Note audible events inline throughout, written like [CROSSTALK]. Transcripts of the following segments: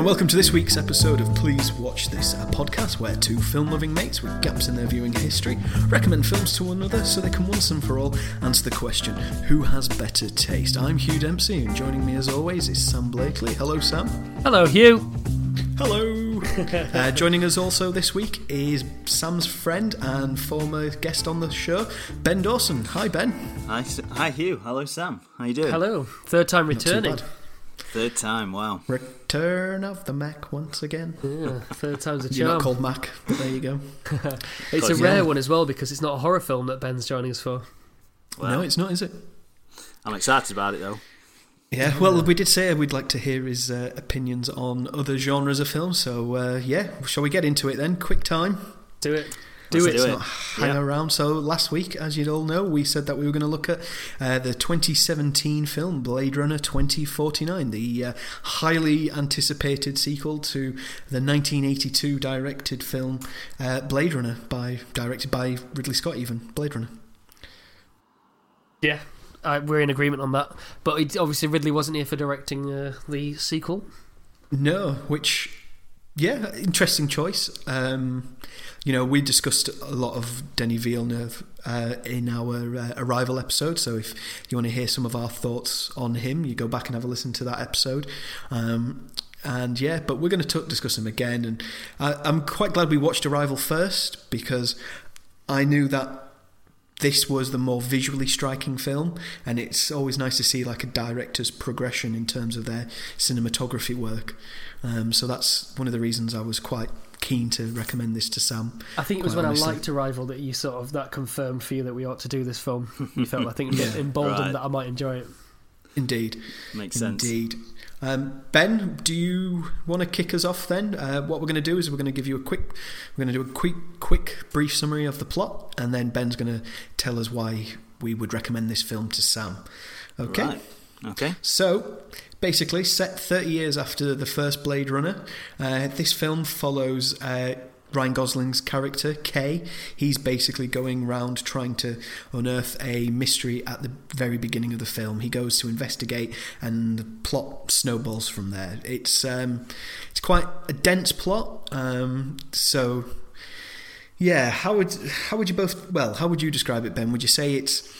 and welcome to this week's episode of Please Watch This, a podcast where two film loving mates with gaps in their viewing history recommend films to one another so they can once and for all answer the question who has better taste? I'm Hugh Dempsey, and joining me as always is Sam Blakely. Hello, Sam. Hello, Hugh. Hello. [LAUGHS] uh, joining us also this week is Sam's friend and former guest on the show, Ben Dawson. Hi, Ben. Hi, hi, Hugh. Hello, Sam. How you doing? Hello. Third time returning. Third time. Wow. Return of the Mac once again. Yeah, third time's a charm. You're not called Mac, but there you go. [LAUGHS] it's a rare one as well because it's not a horror film that Ben's joining us for. Well, no, it's not, is it? I'm excited about it though. Yeah, well, we did say we'd like to hear his uh, opinions on other genres of film, So, uh, yeah, shall we get into it then? Quick time. Do it. Do it. Do it. [SIGHS] Hang yeah. around. So last week, as you'd all know, we said that we were going to look at uh, the 2017 film Blade Runner 2049, the uh, highly anticipated sequel to the 1982 directed film uh, Blade Runner, by directed by Ridley Scott. Even Blade Runner. Yeah, uh, we're in agreement on that. But it, obviously, Ridley wasn't here for directing uh, the sequel. No, which, yeah, interesting choice. Um, you know, we discussed a lot of Denis Villeneuve uh, in our uh, Arrival episode. So if you want to hear some of our thoughts on him, you go back and have a listen to that episode. Um, and yeah, but we're going to discuss him again. And I, I'm quite glad we watched Arrival first because I knew that this was the more visually striking film, and it's always nice to see like a director's progression in terms of their cinematography work. Um, so that's one of the reasons I was quite keen to recommend this to Sam. I think it was when honestly. I liked Arrival that you sort of that confirmed for you that we ought to do this film. [LAUGHS] You felt I think yeah, emboldened right. that I might enjoy it. Indeed, makes sense. Indeed. Um, ben, do you want to kick us off then? Uh, what we're going to do is we're going to give you a quick, we're going to do a quick, quick, brief summary of the plot, and then Ben's going to tell us why we would recommend this film to Sam. Okay. Right. Okay. So, basically, set 30 years after the first Blade Runner, uh, this film follows uh, Ryan Gosling's character, Kay, he's basically going around trying to unearth a mystery at the very beginning of the film. He goes to investigate, and the plot snowballs from there. It's um, it's quite a dense plot. Um, so, yeah, how would how would you both? Well, how would you describe it, Ben? Would you say it's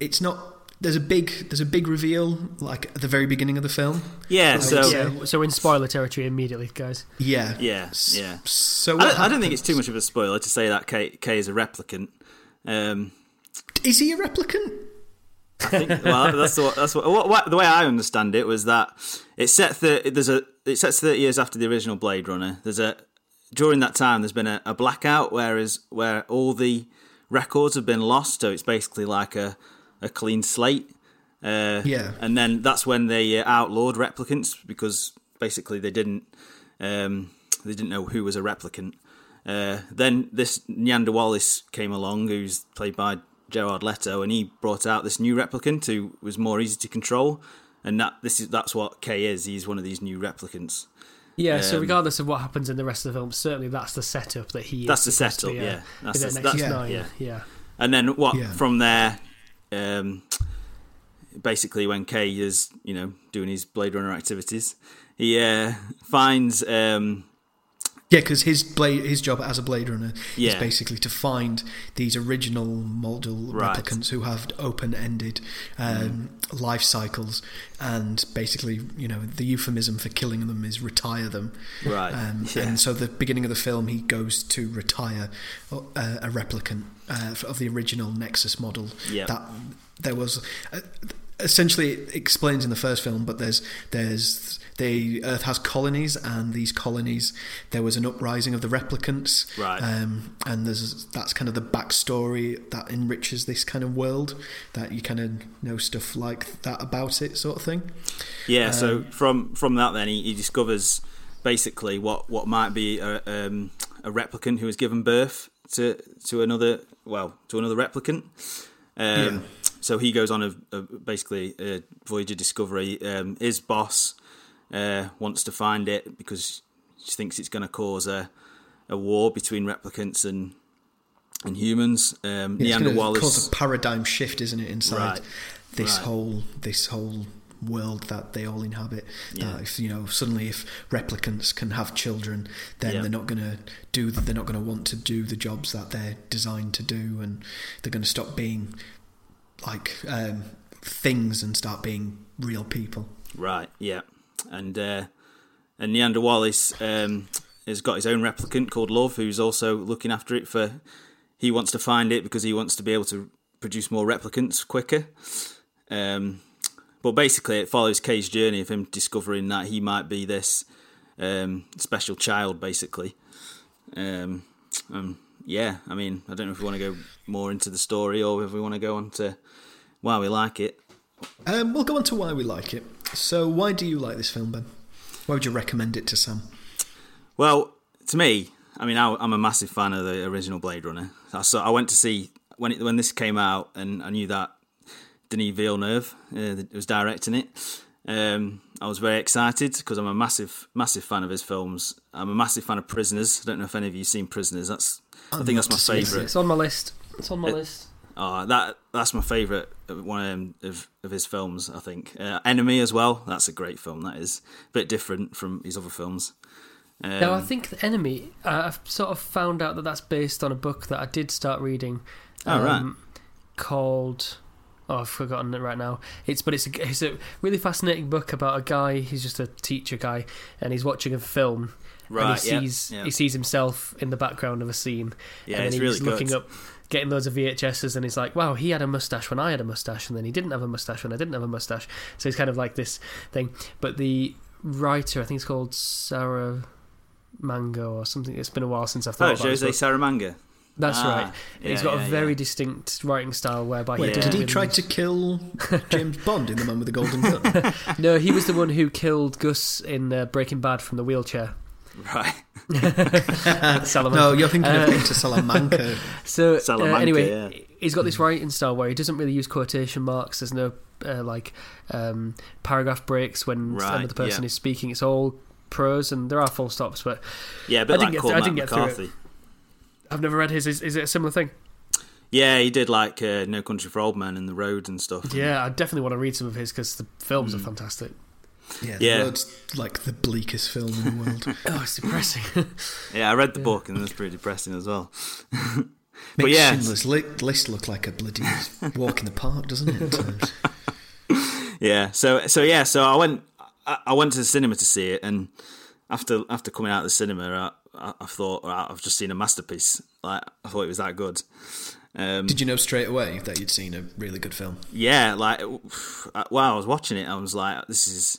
it's not there's a big there's a big reveal like at the very beginning of the film. Yeah, so yeah, so in spoiler territory immediately, guys. Yeah, yeah, yeah. So I, I, don't think it's too much of a spoiler to say that K, Kay is a replicant. Um, is he a replicant? I think. Well, that's what that's what, what, what, the way I understand it was that it's set thir- there's a it sets thirty years after the original Blade Runner. There's a during that time there's been a, a blackout, whereas where all the records have been lost. So it's basically like a a clean slate. Uh, yeah, and then that's when they uh, outlawed replicants because basically they didn't um, they didn't know who was a replicant. Uh, then this Niander Wallace came along, who's played by Jared Leto, and he brought out this new replicant who was more easy to control. And that this is that's what K is. He's one of these new replicants. Yeah, um, so regardless of what happens in the rest of the film, certainly that's the setup that he. That's the setup, yeah. That's the, that's, yeah. yeah. yeah. And then what yeah. from there? Um, basically when Kay is you know doing his Blade Runner activities, he uh, finds. Um, yeah, because his blade, his job as a Blade Runner yeah. is basically to find these original model right. replicants who have open-ended um, mm. life cycles, and basically, you know, the euphemism for killing them is retire them. Right. Um, yeah. And so, the beginning of the film, he goes to retire a, a replicant uh, of the original Nexus model. Yeah. That there was. Uh, essentially it explains in the first film, but there's there's the Earth has colonies, and these colonies there was an uprising of the replicants, right? Um, and there's that's kind of the backstory that enriches this kind of world that you kind of know stuff like that about it, sort of thing. Yeah. Um, so from from that, then he, he, discovers basically what what might be a, um, a replicant who has given birth to to another well to another replicant. Um, yeah so he goes on a, a basically a voyage of discovery. Um, his boss uh, wants to find it because she thinks it's going to cause a, a war between replicants and and humans. Um, yeah, Niander Wallace cause a paradigm shift, isn't it? Inside right, this right. whole this whole world that they all inhabit. Yeah. That if you know suddenly if replicants can have children, then Yeah. they're not going to do they're not going to want to do the jobs that they're designed to do, and they're going to stop being like um, things and start being real people. Right, yeah, and uh, and Niander Wallace um, has got his own replicant called Love, who's also looking after it. For he wants to find it because he wants to be able to produce more replicants quicker. Um, but basically, it follows Kay's journey of him discovering that he might be this um, special child, basically. Um, um, yeah, I mean, I don't know if we want to go more into the story or if we want to go on to why we like it. Um, we'll go on to why we like it. So, why do you like this film, Ben? Why would you recommend it to Sam? Well, to me, I mean, I, I'm a massive fan of the original Blade Runner. I saw, I went to see when it, when this came out, and I knew that Denis Villeneuve uh, was directing it. Um, I was very excited because I'm a massive, massive fan of his films. I'm a massive fan of Prisoners. I don't know if any of you seen Prisoners. That's I think that's my it. favourite. It's on my list. It's on my Uh, list. Oh, that that's my favourite one um, of of his films. I think uh, Enemy as well. That's a great film. That is a bit different from his other films. Um, Now, I think The Enemy, uh, I've sort of found out that that's based on a book that I did start reading. Oh, right. Called. Oh, I've forgotten it right now. It's but it's a, it's a really fascinating book about a guy. He's just a teacher guy, and he's watching a film. Right, And he yeah, sees yeah. he sees himself in the background of a scene. Yeah, and then really he's good. looking up, getting loads of VHSs, and he's like, "Wow, he had a mustache when I had a mustache, and then he didn't have a mustache when I didn't have a mustache." So it's kind of like this thing. But the writer, I think it's called Sarah Mango or something. It's been a while since I've thought Oh, about Jose. Saramanga. That's Ah, right. yeah, he's got yeah, a very yeah. distinct writing style whereby Wait, Yeah. did he try to kill [LAUGHS] James Bond in The Man with the Golden Gun? [LAUGHS] No, he was the one who killed Gus in uh, Breaking Bad from the wheelchair. Right. [LAUGHS] Salamanca. no, you're thinking Uh, of Peter Salamanca. So uh, Salamanca, anyway, yeah. he's got this writing style where he doesn't really use quotation marks. There's no uh, like um, paragraph breaks when Right, another person yeah. is speaking. It's all prose, and there are full stops. But Yeah, a I bit didn't like get- Cormac I didn't get through it. McCarthy. I've never read his. Is, is it a similar thing? Yeah, he did like uh, No Country for Old Men and The Road and stuff. Yeah, I definitely want to read some of his because the films Hmm. are fantastic. Yeah, the Yeah. road's like the bleakest film in the world. [LAUGHS] Oh, it's depressing. [LAUGHS] Yeah, I read the book and it was pretty depressing as well. [LAUGHS] but Makes yeah, Schindler's Li- List look like a bloody walk in the park, doesn't it? yeah. So so yeah, so I went I, I went to the cinema to see it, and after after coming out of the cinema, I, I, thought "Right, I've just seen a masterpiece. Like I thought it was that good. Um, Did you know straight away that you'd seen a really good film? yeah, like while I was watching it, I was like, "This is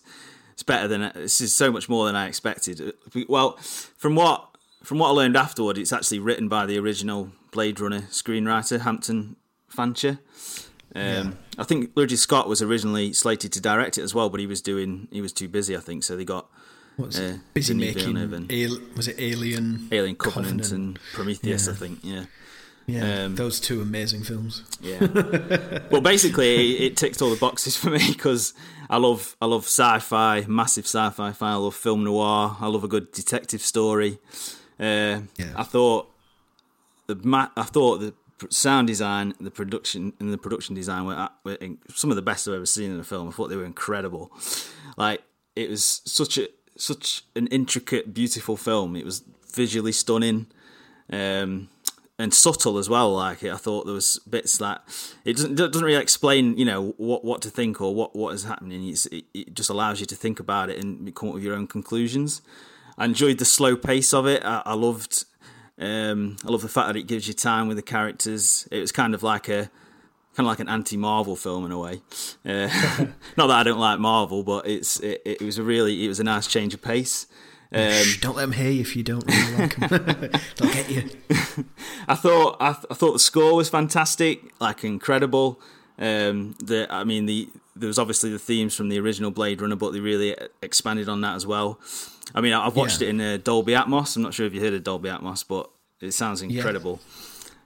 it's better than this is so much more than I expected." Well, from what from what I learned afterward, it's actually written by the original Blade Runner screenwriter Hampton Fancher. Um, I think Ridley Scott was originally slated to direct it as well, but he was doing he was too busy, I think. So they got What's Uh, busy making? Al- was it Alien? Alien Covenant, Covenant. and Prometheus, Yeah. I think. Yeah, Yeah, um, those two amazing films. yeah. well, basically, it, it ticked all the boxes for me because I love I love sci-fi, massive sci-fi fan. I love film noir. I love a good detective story. Uh, Yeah. I thought the ma- I thought the sound design, the production, and the production design were, at- were in- some of the best I've ever seen in a film. I thought they were incredible. Like it was such a such an intricate, beautiful film. It was visually stunning. Um, and subtle as well. Like it, I thought there was bits that it doesn't doesn't really explain, you know, what what to think or what what is happening. It, it just allows you to think about it and come up with your own conclusions. I enjoyed the slow pace of it. I, I loved um, I love the fact that it gives you time with the characters. It was kind of like a kind of like an anti-Marvel film in a way. Uh, [LAUGHS] not that I don't like Marvel, but it's it, it was a really it was a nice change of pace. Um, Shh, don't let them hear you if you don't really like them. [LAUGHS] [LAUGHS] They'll get you. I thought I, th- I thought the score was fantastic, like incredible. Um, the I mean the there was obviously the themes from the original Blade Runner, but they really expanded on that as well. I mean, I've watched Yeah. it in uh, Dolby Atmos. I'm not sure if you heard of Dolby Atmos, but it sounds incredible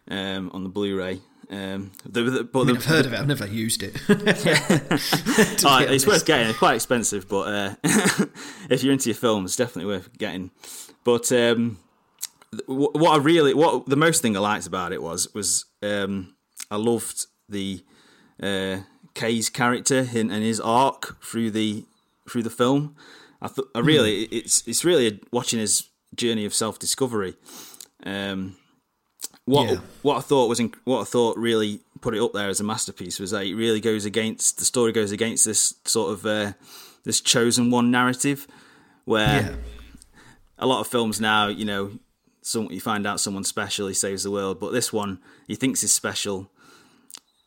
um, on the Blu-ray. Um, the, the, but I mean, the- I've heard of it. I've never used it. [LAUGHS] Oh, [LAUGHS] it's worth getting. It's quite expensive, but uh, [LAUGHS] if you're into your film, it's definitely worth getting. But um, th- what I really, what the most thing I liked about it was, was um, I loved the uh, Kay's character and, and his arc through the through the film. I thought I really it's it's really watching his journey of self discovery. Um, what Yeah. what I thought was in, what I thought really put it up there as a masterpiece was that it really goes against the story goes against this sort of uh, this chosen one narrative where yeah, a lot of films now, you know, some you find out someone special, he saves the world, but this one he thinks he's special.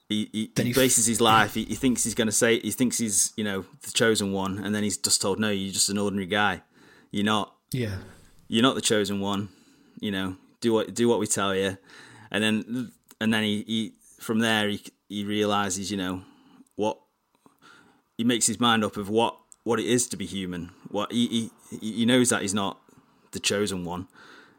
He, he, he f- bases his life. He, he thinks he's going to say. He thinks he's you know the chosen one, and then he's just told, "No, you're just an ordinary guy. You're not. yeah, You're not the chosen one. You know, do what do what we tell you." And then and then he, he from there he he realizes, you know, what he makes his mind up of what what it is to be human. What he he, he knows that he's not the chosen one,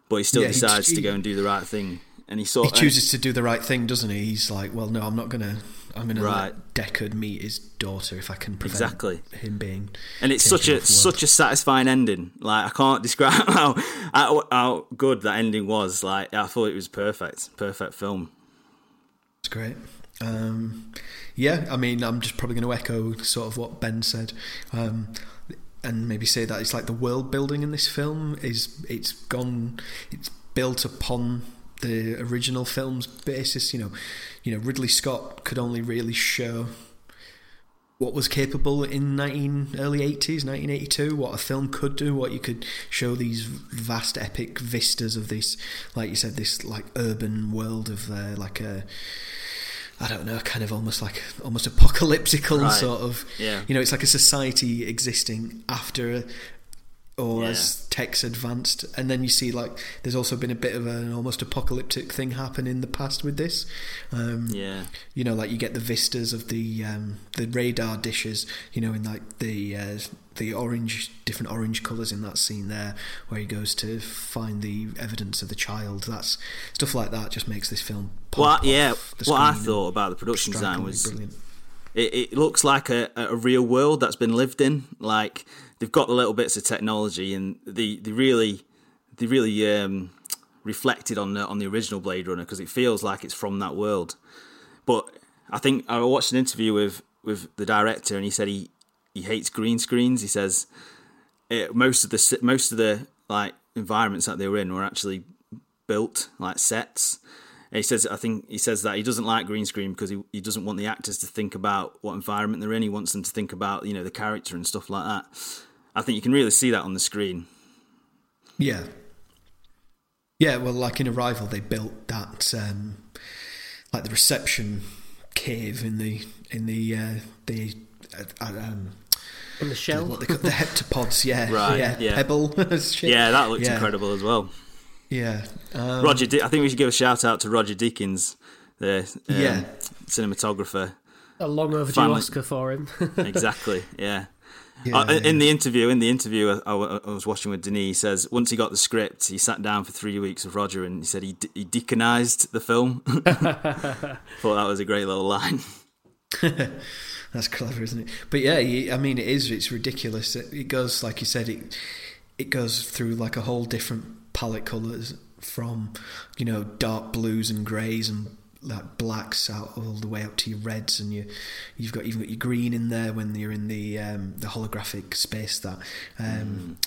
but he still Yeah, he- decides to go and do the right thing. And he he sort of chooses to do the right thing, doesn't he? He's like, well, no, I'm not gonna, I'm gonna Right. let Deckard meet his daughter if I can prevent Exactly. him being. and it's such a such a satisfying ending. Like I can't [LAUGHS] describe how how, how good that ending was. Like I thought it was perfect, perfect film. It's great. Um, yeah, I mean, I'm just probably going to echo sort of what Ben said, um, and maybe say that it's like the world building in this film is it's gone, it's built upon the original film's basis. You know, you know, Ridley Scott could only really show what was capable in 19 early 80s 1982 what a film could do what you could show these vast epic vistas of this like you said this like urban world of uh, like a I don't know, kind of almost like almost apocalyptical Right. sort of. Yeah. You know, it's like a society existing after or Yeah. as tech's advanced, and then you see like there's also been a bit of an almost apocalyptic thing happen in the past with this. Um, Yeah, you know, like you get the vistas of the um, the radar dishes, you know, in like the uh, the orange, different orange colours in that scene there, where he goes to find the evidence of the child. That's stuff like that just makes this film. Pop well, yeah. What I thought about the production design was brilliant. it, it looks like a, a real world that's been lived in. Like they've got the little bits of technology, and they they really they really um, reflected on the on the original Blade Runner because it feels like it's from that world. But I think I watched an interview with with the director, and he said he he hates green screens. He says it, most of the most of the like environments that they were in were actually built like sets. And he says, I think he says that he doesn't like green screen because he, he doesn't want the actors to think about what environment they're in. He wants them to think about you know the character and stuff like that. I think you can really see that on the screen. Yeah. Yeah, well, like in Arrival, they built that, um, like the reception cave in the in the uh, the uh, uh, um, in the shell. what they call the heptapods. Yeah, [LAUGHS] Right, Yeah, yeah. pebble. [LAUGHS] shit. Yeah, that looked Yeah. incredible as well. Yeah, um, Roger, Di- I think we should give a shout out to Roger Deakins, the um, Yeah. cinematographer. A long overdue Finally- Oscar for him. [LAUGHS] Exactly, yeah. Yeah, Uh, in the interview, in the interview I, I- I was watching with Denis, he says once he got the script, he sat down for three weeks with Roger, and he said he, de- he deaconized the film. [LAUGHS] [LAUGHS] Thought that was a great little line. [LAUGHS] That's clever, isn't it? But yeah, I mean, it is. It's ridiculous. It, it goes, like you said, it it goes through like a whole different palette colours from you know dark blues and greys and like blacks out all the way up to your reds, and you you've got even got your green in there when you're in the um, the holographic space that. Um,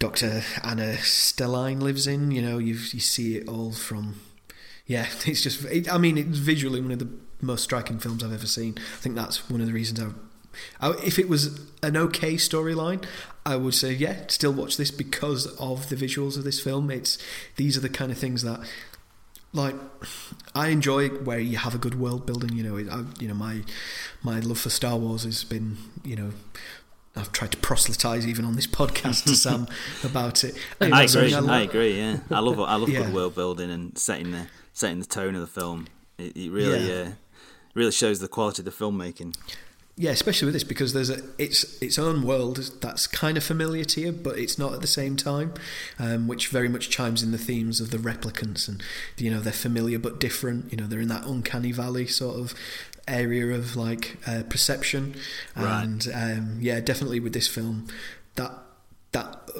Dr. Anna Stelline lives in, you know, you you see it all from yeah, [LAUGHS] it's just. It, I mean, it's visually one of the most striking films I've ever seen. I think that's one of the reasons I. I if it was an okay storyline, I would say yeah, still watch this because of the visuals of this film. It's these are the kind of things that, like, I enjoy where you have a good world building. You know, I, you know my my love for Star Wars has been you know. I've tried to proselytize even on this podcast to Sam [LAUGHS] about it. And I agree. I love. agree. Yeah, I love I love Yeah. good world building and setting the setting the tone of the film. It, it really Yeah. uh, really shows the quality of the filmmaking. Yeah, especially with this because there's a it's its own world that's kind of familiar to you, but it's not at the same time, um, which very much chimes in the themes of the replicants and you know they're familiar but different. You know they're in that uncanny valley sort of area of like uh, perception, Right. and um, yeah, definitely with this film that that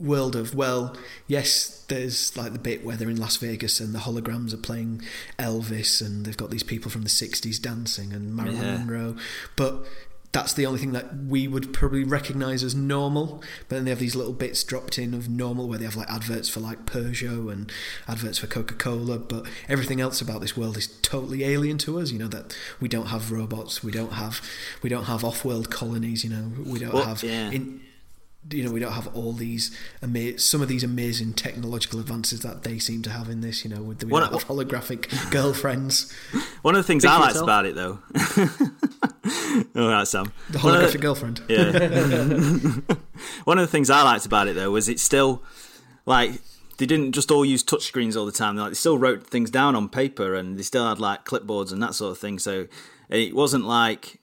world of well, yes, there's like the bit where they're in Las Vegas and the holograms are playing Elvis and they've got these people from the '60s dancing and Marilyn Yeah. Monroe, but that's the only thing that we would probably recognise as normal. But then they have these little bits dropped in of normal where they have like adverts for like Peugeot and adverts for Coca Cola. But everything else about this world is totally alien to us. You know that we don't have robots, we don't have we don't have off world colonies. You know we don't Well, have yeah. in, you know we don't have all these ama- some of these amazing technological advances that they seem to have in this. You know with the we What- don't have holographic [LAUGHS] girlfriends, One of the things Speak I liked yourself. about it, though. [LAUGHS] All right, Sam. the One of holographic girlfriend. Yeah. [LAUGHS] One of the things I liked about it though was it still like they didn't just all use touchscreens all the time. Like they still wrote things down on paper and they still had like clipboards and that sort of thing. So it wasn't like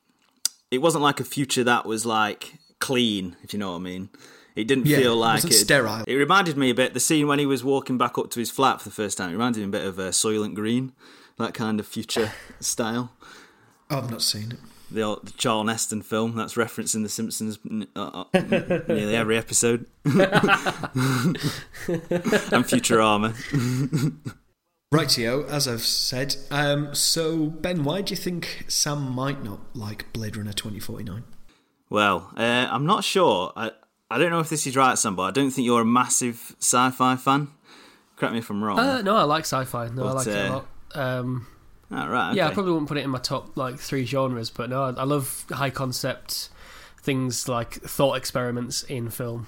it wasn't like a future that was like clean, if you know what I mean. It didn't Yeah, feel like it. sterile. It reminded me a bit the scene when he was walking back up to his flat for the first time. It reminded me a bit of uh, Soylent Green, that kind of future [LAUGHS] style Oh, I've not seen it. the old the Charlton Heston film that's referenced in The Simpsons uh, uh, [LAUGHS] nearly every episode, [LAUGHS] and Futurama. Rightio, as I've said. Um, so, Ben, why do you think Sam might not like Blade Runner 2049? Well, uh, I'm not sure. I I don't know if this is right, Sam, but I don't think you're a massive sci-fi fan. Correct me if I'm wrong. Uh, no, I like sci-fi. No, I But, like it a uh, lot. Um, Ah, right. Okay. Yeah, I probably wouldn't put it in my top like three genres, but no, I, I love high concept things like thought experiments in film.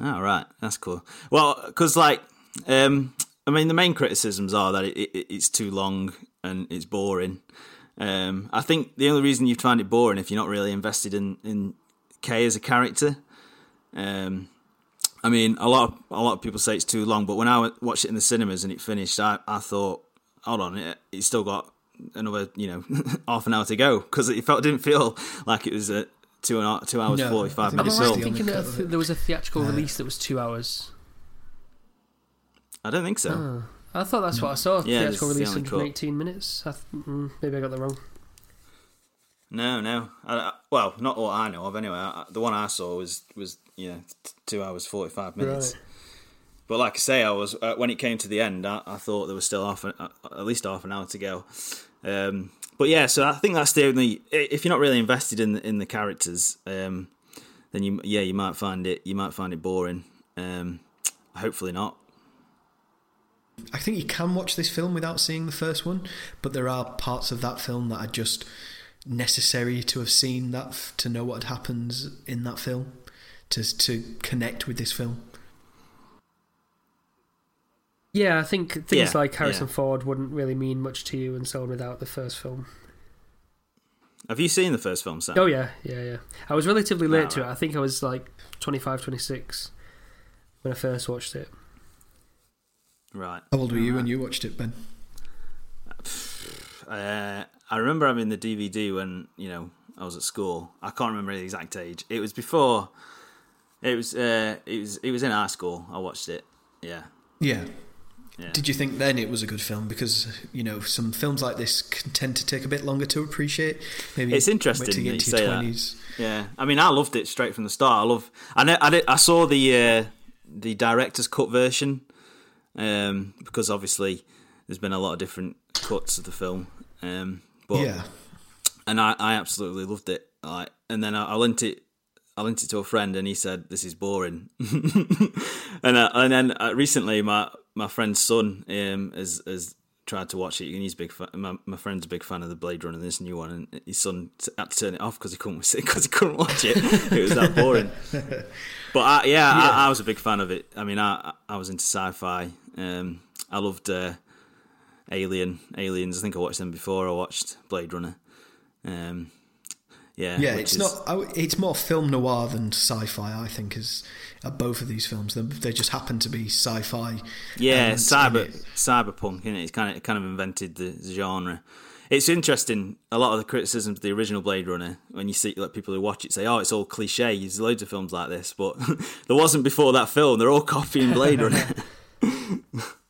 Oh, right. That's cool. Well, because, like, um, I mean, the main criticisms are that it, it, it's too long and it's boring. Um, I think the only reason you'd find it boring if you're not really invested in, in Kay as a character. Um, I mean, a lot of a lot of people say it's too long, but when I watched it in the cinemas and it finished, I, I thought, hold on, it, it's still got another you know [LAUGHS] half an hour to go because it felt didn't feel like it was a two and a, two hours No, forty five I'm I minutes right film. thinking that of there was a theatrical Uh, release that was two hours? I don't think so. Oh, I thought that's what I saw. Yeah, theatrical the release only 118 minutes. I th- mm, maybe I got that wrong. No, no. I, I- well, not what I know of. Anyway, I, the one I saw was was you know t- two hours forty five minutes. Right. But like I say, I was uh, when it came to the end, I, I thought there was still half an, uh, at least half an hour to go. Um, but yeah, so I think that's the only. If you're not really invested in the, in the characters, um, then you yeah you might find it you might find it boring. Um, hopefully not. I think you can watch this film without seeing the first one, but there are parts of that film that are just necessary to have seen that f- to know what happens in that film to to connect with this film. Yeah, I think things Yeah, like Harrison yeah. Ford wouldn't really mean much to you and so on without the first film. Have you seen the first film, Sam? Oh yeah, yeah, yeah. I was relatively late Ah, to it. I think I was like 25, 26 when I first watched it. Right. How old were you when you watched it, Ben? Uh, I remember having the DVD when you know I was at school. I can't remember the exact age. It was before. It was. Uh, it was. It was in our school. I watched it. Yeah. Yeah. Yeah. Did you think then it was a good film? Because you know some films like this can tend to take a bit longer to appreciate. Maybe It's interesting to that get to say your that. twenties. Yeah. I mean, I loved it straight from the start. I love. I know, I, did, I saw the uh, the director's cut version um, because obviously there's been a lot of different cuts of the film. Um, but Yeah. and I, I absolutely loved it. Like, and then I, I lent it, I lent it to a friend, and he said, "This is boring." [LAUGHS] and uh, and then uh, recently, my my friend's son um, has has tried to watch it, and he's a big. Fan, my my friend's a big fan of the Blade Runner, this new one, and his son had to turn it off because he couldn't [LAUGHS] because he couldn't watch it. it was that boring. [LAUGHS] But I, yeah, Yeah. I, I was a big fan of it. I mean, I I was into sci-fi. Um, I loved uh, Alien, Aliens. I think I watched them before I watched Blade Runner. Um, yeah, Yeah, it's is- not. It's more film noir than sci-fi. I think is uh, both of these films. They, they just happen to be sci-fi. Yeah, cyber it. cyberpunk, is it? It's kind of it kind of invented the, the genre. It's interesting. A lot of the criticisms of the original Blade Runner, when you see like people who watch it say, "Oh, it's all cliche." There's loads of films like this, but [LAUGHS] there wasn't before that film. They're all copying Blade Runner. [LAUGHS] [LAUGHS]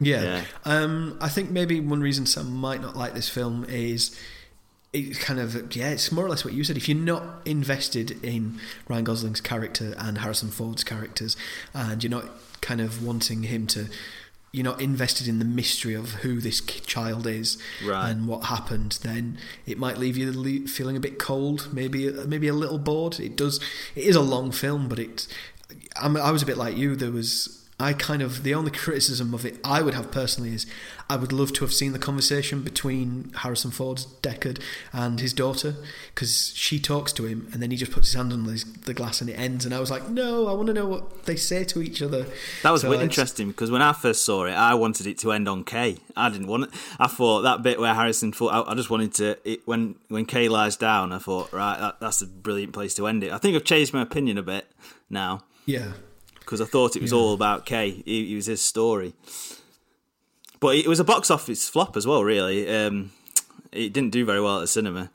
Yeah. Yeah. Um, I think maybe one reason some might not like this film is it's kind of yeah, it's more or less what you said. If you're not invested in Ryan Gosling's character and Harrison Ford's characters, and you're not kind of wanting him to, you're not invested in the mystery of who this child is Right. and what happened, then it might leave you feeling a bit cold, maybe maybe a little bored. It does. It is a long film, but it. I'm, I was a bit like you. There was. I kind of the only criticism of it I would have personally is I would love to have seen the conversation between Harrison Ford's Deckard and his daughter because she talks to him and then he just puts his hand on his, the glass and it ends and I was like no I want to know what they say to each other That was So interesting because when I first saw it, I wanted it to end on Kay. I didn't want it. I thought that bit where Harrison Ford, I, I just wanted to it, when when Kay lies down. I thought, right, that, that's a brilliant place to end it. I think I've changed my opinion a bit now yeah because I thought it was all about Kay. It, was his story, but it was a box office flop as well. Really, um, it didn't do very well at the cinema.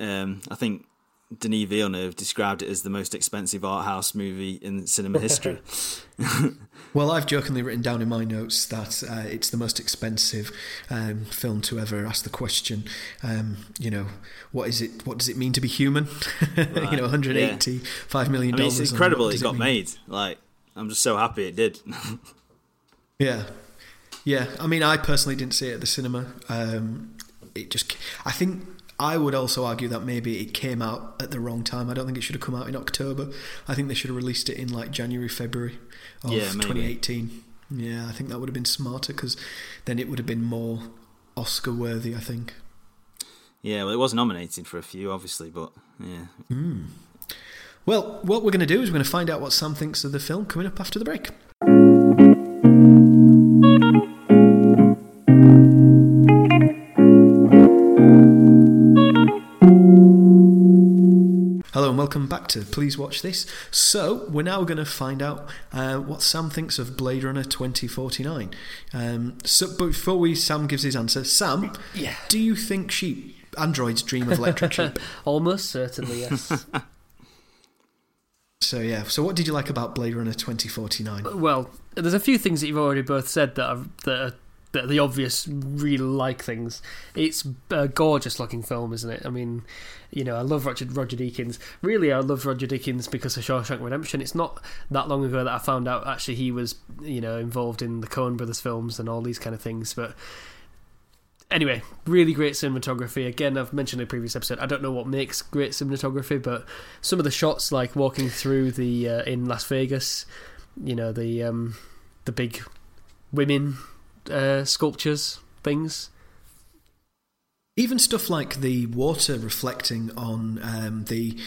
Um, I think Denis Villeneuve described it as the most expensive art house movie in cinema history. [LAUGHS] [LAUGHS] Well, I've jokingly written down in my notes that uh, it's the most expensive um, film to ever ask the question. Um, you know, what is it? What does it mean to be human? [LAUGHS] you know, 185 million I mean, dollars. it's incredible it got mean? made. Like, I'm just so happy it did. [LAUGHS] Yeah, yeah. I mean, I personally didn't see it at the cinema. Um, it just, I think. I would also argue that maybe it came out at the wrong time. I don't think it should have come out in October. I think they should have released it in like January, February of Yeah, maybe. 2018. Yeah, I think that would have been smarter because then it would have been more Oscar worthy. I think. yeah, well, it was nominated for a few, obviously, but yeah. Well, what we're going to do is we're going to find out what Sam thinks of the film coming up after the break. Hello and welcome back to Please Watch This. So, we're now going to find out uh, what Sam thinks of Blade Runner 2049. Um, so, before we, Sam gives his answer, Sam, Yeah. do you think sheep androids dream of electric sheep? [LAUGHS] Almost certainly, yes. [LAUGHS] So yeah. So what did you like about Blade Runner 2049? well, there's a few things that you've already both said that are, that are, are the obvious real like things. It's a gorgeous looking film, isn't it? I mean, you know, I love Roger, Roger Deakins. Really, I love Roger Deakins because of Shawshank Redemption. It's not that long ago that I found out actually he was, you know, involved in the Coen Brothers films and all these kind of things. But anyway, really great cinematography. Again, I've mentioned in a previous episode. I don't know what makes great cinematography, but some of the shots, like walking through the uh, in Las Vegas, you know, the um, the big women uh, sculptures things. Even stuff like the water reflecting on um, the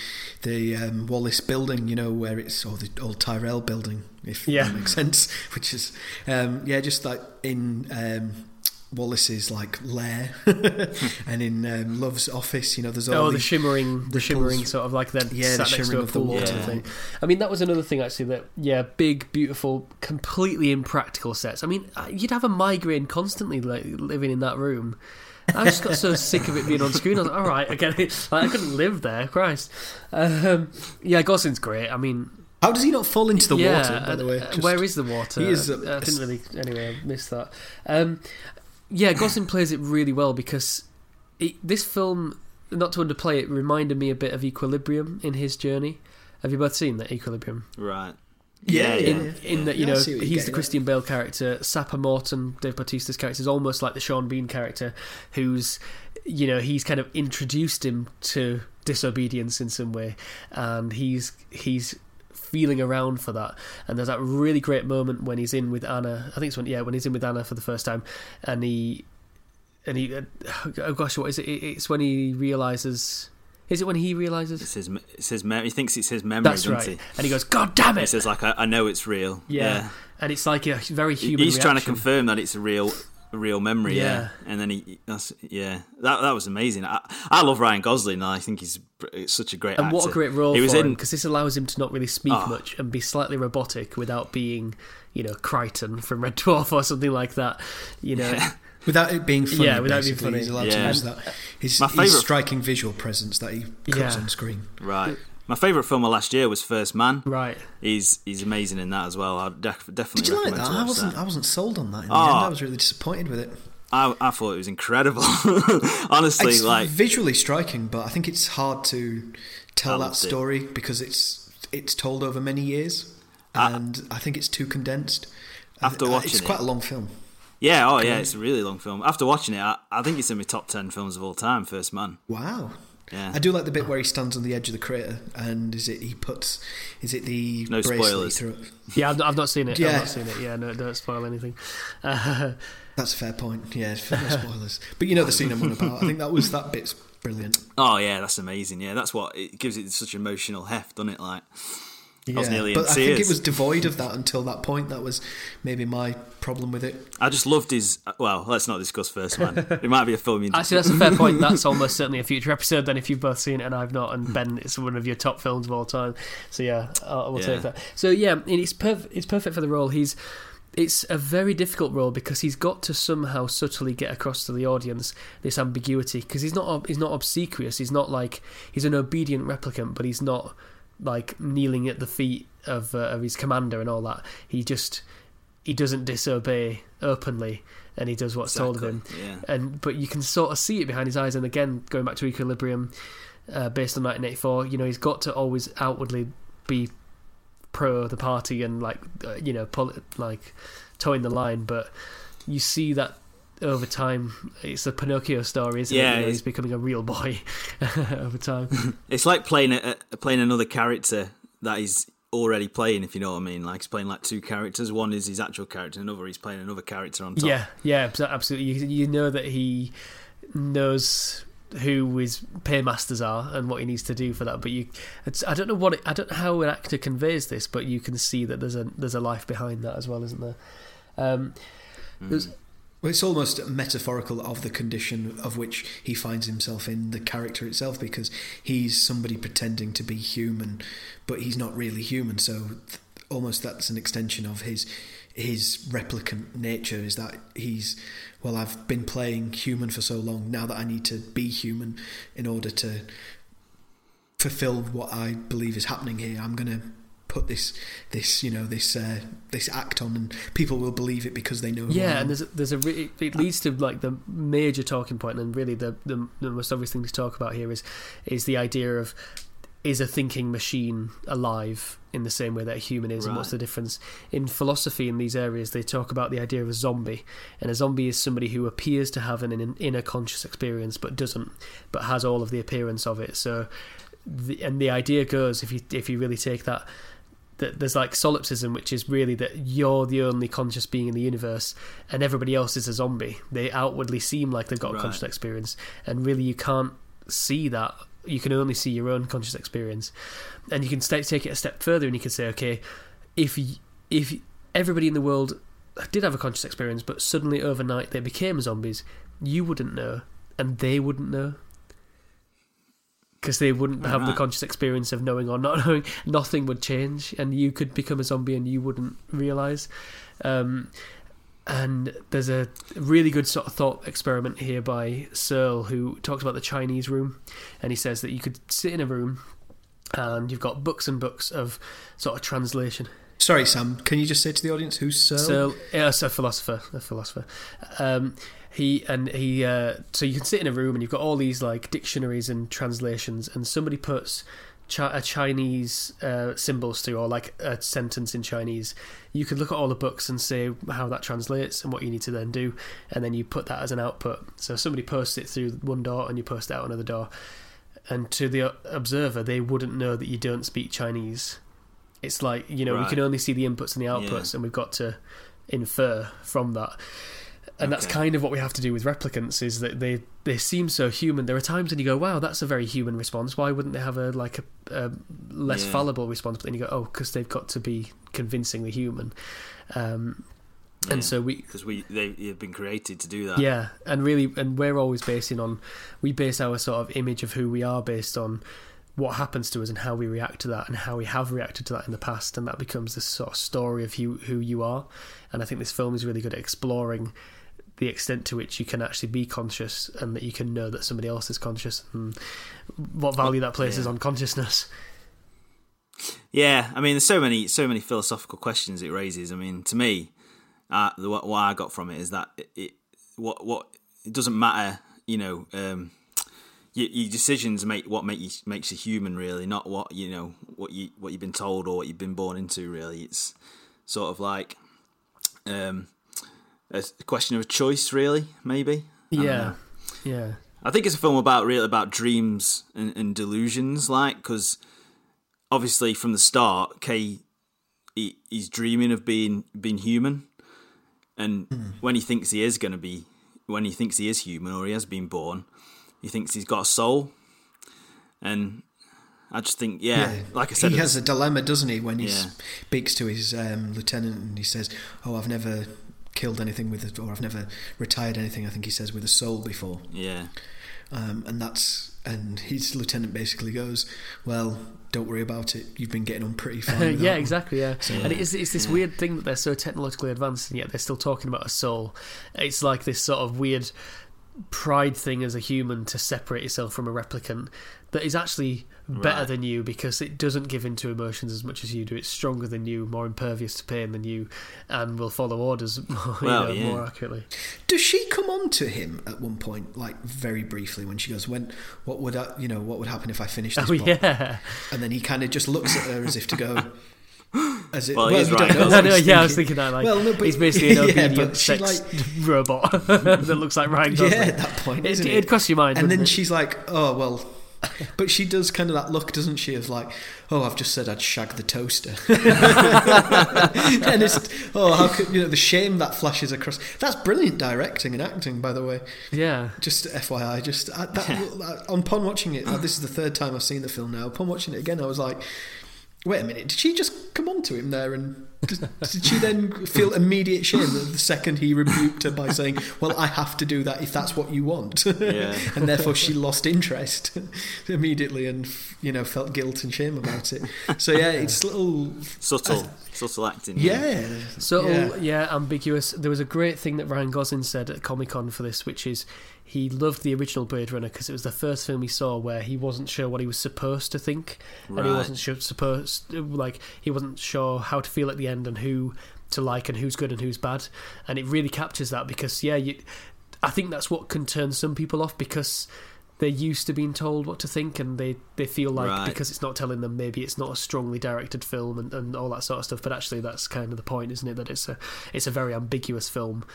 the um, Wallace building, you know, where it's or the old Tyrell building, if Yeah. that makes sense. [LAUGHS] Which is, um, yeah, just like in um, Wallace's like lair, [LAUGHS] and in um, Love's office, you know, there's all Oh, the shimmering, the shimmering sort of like then Yeah, the shimmering of the water. of thing. I mean, that was another thing actually. That yeah, big, beautiful, completely impractical sets. I mean, uh, you'd have a migraine constantly like living in that room. I just got so sick of it being on screen. I was like, all right, I get it. Like, I couldn't live there. Christ. Um, yeah, Gosling's great. I mean, How does he not fall into the yeah, water? By the way, uh, Just- where is the water? He is, I- uh, didn't really. Anyway, I missed that. Um, yeah, Gosling plays it really well because it, this film, not to underplay it, reminded me a bit of Equilibrium in his journey. Have you both seen that Equilibrium? Right. Yeah, Yeah, yeah. In in that you Yeah, know see what you're he's getting the at. Christian Bale character, Sapper Morton, Dave Bautista's character is almost like the Sean Bean character, who's you know he's kind of introduced him to disobedience in some way, and he's he's feeling around for that. And there's that really great moment when he's in with Anna. I think it's when yeah when he's in with Anna for the first time, and he and he uh, [SIGHS] oh gosh what is it? It- It's when he realizes. Is it when he realizes? It's his. It's his. Mem- he thinks it's his memory, That's doesn't right. he? And he goes, "God damn He it!" says like, I, "I know it's real." Yeah. And it's like a very human. He's trying to confirm that it's a real, real memory. Yeah. Yeah. And then he. That's yeah. That that was amazing. I, I love Ryan Gosling. And I think he's such a great And actor. what a great role He was for in. because this allows him to not really speak Oh. much and be slightly robotic without being, you know, Kryten from Red [LAUGHS] Dwarf or something like that. You know, [LAUGHS] without it being funny. Yeah, without being funny. He's allowed Yeah. to use that. His, My his striking visual presence that he cuts Yeah. on screen. Right. My favourite film of last year was First Man. right? He's he's amazing in that as well. I'd def- definitely Did you like that? I wasn't. that. I wasn't sold on that. In the Oh. end, I was really disappointed with it. I, I thought it was incredible. [LAUGHS] Honestly, it's like visually striking, but I think it's hard to tell that loved it. story because it's it's told over many years, and I, think it's too condensed. After Uh, watching it's it- quite a long film. yeah, oh yeah, it's a really long film. After watching it, I, I think it's in my top ten films of all time. First Man. Wow. Yeah. I do like the bit where he stands on the edge of the crater, and is it he puts, is it the No bracelet spoilers. through? Yeah, I've, I've not seen it. Yeah. I've not seen it. Yeah, no, don't spoil anything. Uh, [LAUGHS] That's a fair point. Yeah, no spoilers. but you know the scene I'm on about. I think that was that bit's brilliant. [LAUGHS] Oh yeah, that's amazing. Yeah, that's what it gives it such emotional heft, doesn't it? Like Yeah, was nearly in but I think it was devoid of that until that point. That was maybe my problem with it. I just loved his. Well, let's not discuss First Man. It might be a film you. actually, that's a fair point. That's almost certainly a future episode. Then, if you've both seen it and I've not, and Ben, it's one of your top films of all time. So yeah, I will Yeah. take that. So yeah, it's perfect. It's perfect for the role. He's. It's a very difficult role because he's got to somehow subtly get across to the audience this ambiguity because he's not he's not obsequious. He's not like he's an obedient replicant, but he's not like kneeling at the feet of uh, of his commander and all that. He just he doesn't disobey openly, and he does what's told of him Yeah. and but you can sort of see it behind his eyes. And again, going back to Equilibrium, uh, based on 1984, you know, he's got to always outwardly be pro the party and like uh, you know, pol- like towing the line, but you see that over time. It's a Pinocchio story, isn't Yeah, it? You know, he's becoming a real boy [LAUGHS] over time. [LAUGHS] It's like playing a, a playing another character that he's already playing. If you know what I mean, like he's playing like two characters. One is his actual character, and another he's playing another character on top. Yeah, yeah, absolutely. You, you know that he knows who his paymasters are and what he needs to do for that. But you, it's, I don't know what it, I don't know how an actor conveys this, but you can see that there's a there's a life behind that as well, isn't there? Um, there's- Well, it's almost metaphorical of the condition of which he finds himself in the character itself, because he's somebody pretending to be human, but he's not really human. So th- almost that's an extension of his his replicant nature. Is that he's well, I've been playing human for so long. Now that I need to be human in order to fulfill what I believe is happening here, I'm going to put this this you know this uh, this act on, and people will believe it because they know. Yeah, and there's a, there's a re- it leads to like the major talking point, and really the, the the most obvious thing to talk about here is is the idea of is a thinking machine alive in the same way that a human is, and what's the difference in philosophy in these areas? They talk about the idea of a zombie, and a zombie is somebody who appears to have an, in inner conscious experience but doesn't, but has all of the appearance of it. So, the, and the idea goes if you if you really take that that there's like solipsism, which is really that you're the only conscious being in the universe, and everybody else is a zombie. They outwardly seem like they've got a conscious experience, and really you can't see that. You can only see your own conscious experience, and you can sta take it a step further, and you can say, okay, if y- if everybody in the world did have a conscious experience, but suddenly overnight they became zombies, you wouldn't know, and they wouldn't know because they wouldn't have the conscious experience of knowing or not [LAUGHS] knowing. Nothing would change, and you could become a zombie and you wouldn't realize. Um, and there's a really good sort of thought experiment here by Searle, who talks about the Chinese room, and he says that you could sit in a room and you've got books and books of sort of translation. Sorry, Sam. Can you just say to the audience who's Searle? So, yes, a philosopher, a philosopher. Um, he and he. Uh, so you can sit in a room and you've got all these like dictionaries and translations, and somebody puts chi- a Chinese uh, symbols to, or like a sentence in Chinese. You could look at all the books and say how that translates and what you need to then do, and then you put that as an output. So somebody posts it through one door and you post it out another door, and to the observer, they wouldn't know that you don't speak Chinese. It's like you know we can only see the inputs and the outputs, Yeah. and we've got to infer from that. And that's kind of what we have to do with replicants is that they they seem so human. There are times when you go, "Wow, that's a very human response. Why wouldn't they have a like a, a less Yeah. fallible response?" But then you go, "Oh, because they've got to be convincingly human." Um, and so we because we they've been created to do that. yeah, and really, and we're always basing on, we base our sort of image of who we are based on what happens to us and how we react to that and how we have reacted to that in the past, and that becomes this sort of story of who who you are. And I think this film is really good at exploring the extent to which you can actually be conscious and that you can know that somebody else is conscious and what value that places yeah. on consciousness. Yeah, I mean, there's so many, so many philosophical questions it raises. I mean, to me, uh, the, what, what I got from it is that it, it, what what it doesn't matter. You know, um, your, your decisions make what make you makes you human. Really, not what you know what you what you've been told or what you've been born into. Really, it's sort of like um, a question of choice. Really, maybe. Yeah, know. yeah, I think it's a film about real about dreams and, and delusions, like because obviously from the start, Kay he, he's dreaming of being being human, and when he thinks he is going to be, when he thinks he is human or he has been born, he thinks he's got a soul, and I just think, yeah, like I said, he has a dilemma, doesn't he, when he Yeah. speaks to his um, lieutenant and he says, "Oh, I've never killed anything with it, or I've never retired anything." I think he says with a soul before, yeah, um, and that's and his lieutenant basically goes, "Well, don't worry about it. You've been getting on pretty [LAUGHS] fine." yeah, them." exactly. Yeah, So- and it's it's this Yeah. weird thing that they're so technologically advanced and yet they're still talking about a soul. It's like this sort of weird pride thing as a human to separate yourself from a replicant that is actually better Right. than you because it doesn't give into emotions as much as you do. It's stronger than you, more impervious to pain than you, and will follow orders [LAUGHS] more, you know, yeah. more accurately. Does she come on to him at one point, like very briefly, when she goes, "When what would I, you know what would happen if I finished oh, this Oh book?" yeah, And then he kind of just looks at her as if to go, [GASPS] as it. Well, you right. know I know, yeah, I was thinking that. Like, Well, no, but- he's basically an [LAUGHS] yeah, obedient sex like- [LAUGHS] robot [LAUGHS] that looks like Ryan Gosling. Yeah, at that point, it, it'd cross your mind. and then it? she's like, "Oh well," but she does kind of that look, doesn't she? Of like, "Oh, I've just said I'd shag the toaster," and it's oh, how could you know the shame that flashes across? That's brilliant directing and acting, by the way. yeah. Just FYI, just uh, that, upon watching it, uh, this is the third time I've seen the film now. Upon watching it again, I was like, "Wait a minute, did she just come on to him there?" And did, did she then feel immediate shame the the second he rebuked her by saying, "Well, I have to do that if that's what you want," Yeah. [LAUGHS] and therefore she lost interest immediately and you know felt guilt and shame about it. So yeah, it's little subtle, uh, subtle acting. yeah, subtle. yeah. yeah. ambiguous. There was a great thing that Ryan Gosling said at Comic Con for this, which is he loved the original Blade Runner because it was the first film he saw where he wasn't sure what he was supposed to think, and he wasn't sure supposed like he wasn't sure how to feel at the end and who to like and who's good and who's bad, and it really captures that because yeah, you, I think that's what can turn some people off because. They're used to being told what to think, and they, they feel like Right. because it's not telling them, maybe it's not a strongly directed film and, and all that sort of stuff. But actually, that's kind of the point, isn't it? That it's a it's a very ambiguous film.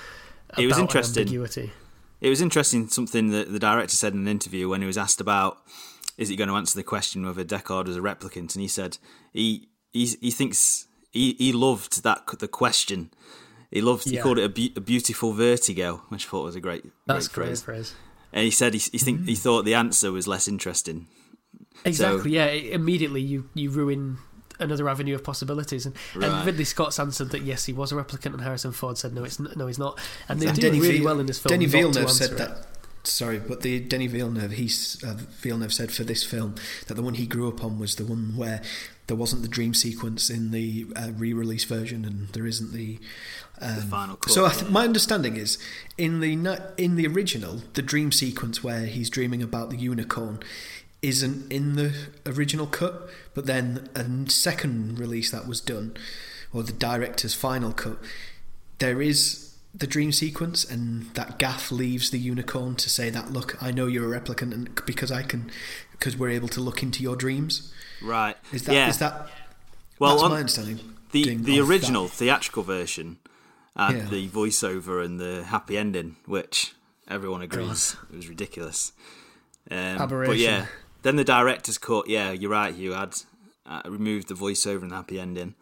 It was interesting. Ambiguity. It was interesting something that the director said in an interview when he was asked about is he going to answer the question whether Deckard was a replicant, and he said he he, he thinks he, he loved that the question. He loved he called it a, be- a beautiful vertigo, which I thought was a great, That's great great phrase. phrase. And he said he, he think he mm-hmm. thought the answer was less interesting. Exactly. yeah. it- immediately, you you ruin another avenue of possibilities. And, Right. and Ridley Scott's answered that yes, he was a replicant, and Harrison Ford said no, it's n- no, he's not. And they And do Denis really Vil- well in this film. Denis Villeneuve said it. that. Sorry, but the Denis Villeneuve, he's uh, Villeneuve said for this film that the one he grew up on was the one where there wasn't the dream sequence in the uh, re-release version, and there isn't the. Um, final cut, so I th- yeah. my understanding is in the in the original, the dream sequence where he's dreaming about the unicorn isn't in the original cut, but then a second release that was done, or the director's final cut, there is the dream sequence, and that Gaff leaves the unicorn to say that look, I know you're a replicant, and because I can, because we're able to look into your dreams. Right? Is that yeah. is that? well, that's on my understanding. the the off that. original theatrical version had Yeah. the voiceover and the happy ending, which everyone agrees it was ridiculous. Um, But yeah, then the director's cut. Yeah, you're right. You had uh, removed the voiceover and the happy ending.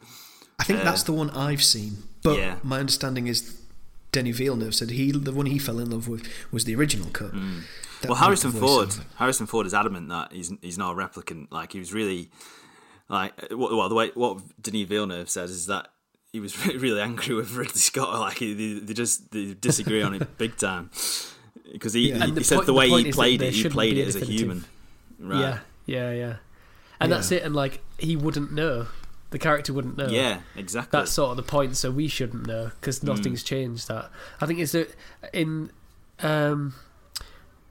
I think that's the one I've seen, but yeah. my understanding is Denis Villeneuve said he the one he fell in love with was the original cut. Mm. well, Harrison Ford. Harrison Ford is adamant that he's he's not a replicant. Like he was really like well, well the way what Denis Villeneuve says is that he was [LAUGHS] really angry with Ridley Scott. [LAUGHS] Like they, they just they disagree on it big time because he, Yeah. he, he said point- the the way point he played it, he shouldn't played be it a as a definitive- human. Right. Yeah, yeah, yeah. And Yeah. that's it. And like he wouldn't know. The character wouldn't know. Yeah, exactly. That's sort of the point. So we shouldn't know because nothing's changed. That I think is that in. Um,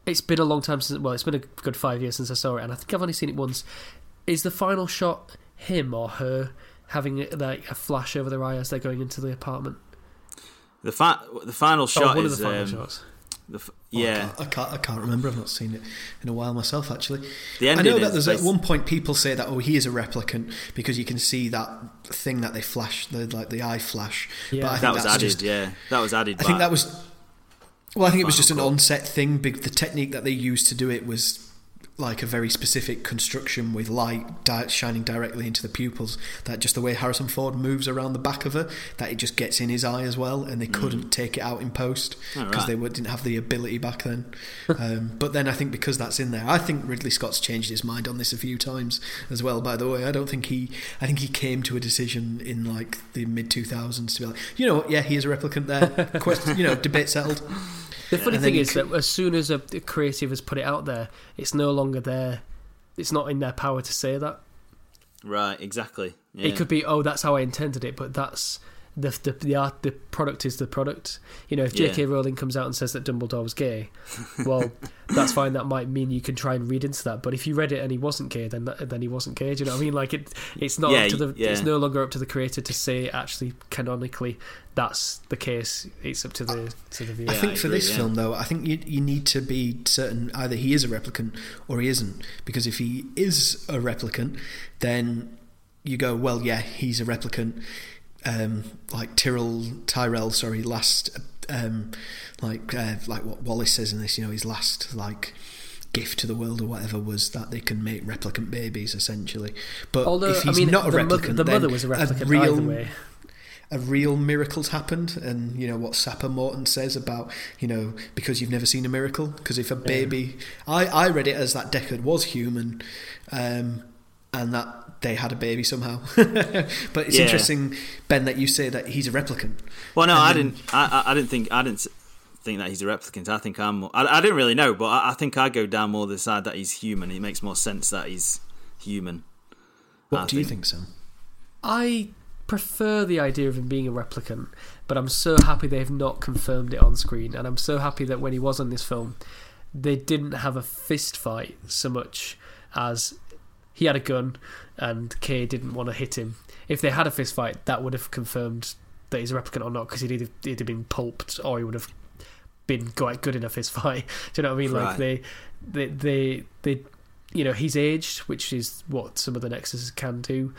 it's been a long time since. Well, it's been a good five years since I saw it, and I think I've only seen it once. Is the final shot him or her having like a flash over their eye as they're going into the apartment? the fi- the final Oh, shot one is of the final um, shots. The Oh, Oh, yeah, I can't, I can't. I can't remember. I've not seen it in a while myself. Actually, the I know that there's at one point people say that oh he is a replicant because you can see that thing that they flash the like the eye flash. Yeah. but I think that was that's added. just- yeah, that was added. I think that was. Well, I think it was just an Cut. onset thing. Big the technique that they used to do it was like a very specific construction with light di- shining directly into the pupils. That just the way Harrison Ford moves around the back of her, that it just gets in his eye as well, and they couldn't take it out in post because right. they didn't have the ability back then. um, but then I think because that's in there, I think Ridley Scott's changed his mind on this a few times as well. By the way, I don't think he, I think he came to a decision in like the mid two thousands to be like, you know what, yeah, he is a replicant there. [LAUGHS] Question, you know, debate settled. The funny thing is could- that as soon as a a creative has put it out there, it's no longer there. It's not in their power to say that. right, exactly. Yeah. It could be, oh, that's how I intended it, but that's the the the art. The product is the product. You know, if J.K. Yeah. Rowling comes out and says that Dumbledore was gay, well, [LAUGHS] that's fine. That might mean you can try and read into that. But if you read it and he wasn't gay, then that, then he wasn't gay. Do you know what I mean? Like it, it's not Yeah, up to the. yeah. It's no longer up to the creator to say actually canonically that's the case. It's up to the to the viewer. I think I for agree, this yeah. film, though, I think you you need to be certain either he is a replicant or he isn't. Because if he is a replicant, then you go, well, yeah, he's a replicant. Um, like Tyrrell, Tyrell, sorry, last, um, like uh, like what Wallace says in this, you know, his last like gift to the world or whatever was that they can make replicant babies essentially. But Although if I he's mean, not a the, replicant, mother, the mother was a replicant real, either way. a real miracle's happened and you know what Sapper Morton says about you know because you've never seen a miracle because if a baby I, I read it as that Deckard was human um, and that they had a baby somehow [LAUGHS] but it's Yeah. interesting Ben that you say that he's a replicant Well, no, And I then- didn't. I, I I didn't think. I didn't think that he's a replicant. I think I'm. More, I, I didn't really know, but I, I think I go down more the side that he's human. It makes more sense that he's human. what I do you think- think Sam I prefer the idea of him being a replicant, but I'm so happy they've not confirmed it on screen, and I'm so happy that when he was on this film, they didn't have a fist fight so much as he had a gun and Kay didn't want to hit him. If they had a fist fight, that would have confirmed that he's a replicant or not, because he'd either, he'd have been pulped or he would have been quite good in a fist [LAUGHS] fight. Do you know what I mean? Like they, they, they, they, you know, he's aged, which is what some of the Nexuses can do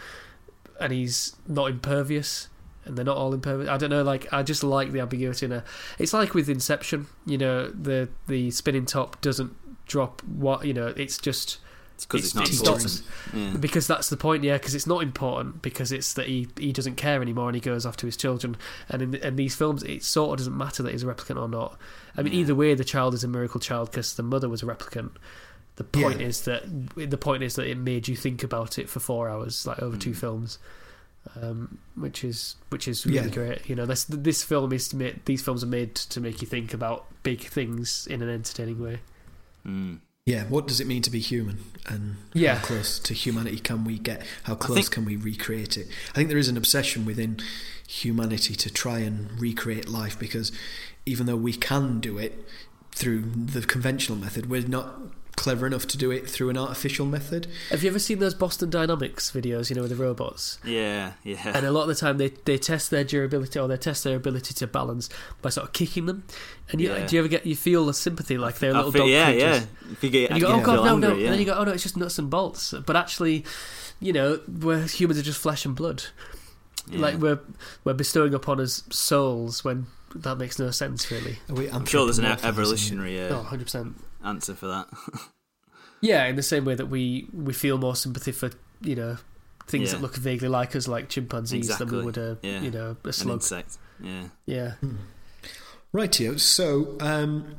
and he's not impervious and they're not all impervious. I don't know, like I just like the ambiguity in a it's like with Inception, you know, the the spinning top doesn't drop what you know, it's just It's because it's, not important. Yeah. because that's the point, yeah, because it's not important because it's that he, he doesn't care anymore and he goes off to his children. And in, in these films, it sort of doesn't matter that he's a replicant or not. I mean, Yeah. either way, the child is a miracle child because the mother was a replicant. The point Yeah. is that the point is that it made you think about it for four hours, like over two Mm. films, um, which is which is really Yeah. great. You know, this this film is to make, these films are made to make you think about big things in an entertaining way. Mm. Yeah what does it mean to be human? And Yeah. how close to humanity can we get? How close think- can we recreate it? I think there is an obsession within humanity to try and recreate life because even though we can do it through the conventional method we're not clever enough to do it through an artificial method Have you ever seen those Boston Dynamics videos? You know, with the robots. Yeah, yeah. and a lot of the time they, they test their durability or they test their ability to balance by sort of kicking them. And you, Yeah. do you ever get you feel the sympathy like they're little feel- dog yeah, creatures? yeah. If you get, And you go, oh feel god, no, angry, no, Yeah. and then you go, oh no, it's just nuts and bolts. But actually, you know, we're humans are just flesh and blood. Yeah. Like we're we're bestowing upon us souls when that makes no sense really. Are we I'm sure there's an evolutionary uh, Oh, 100 percent. Answer for that. Yeah, in the same way that we we feel more sympathy for you know things Yeah. that look vaguely like us, like chimpanzees, than we would a Yeah. you know a An slug. insect. Yeah. Yeah. Rightio. So, um,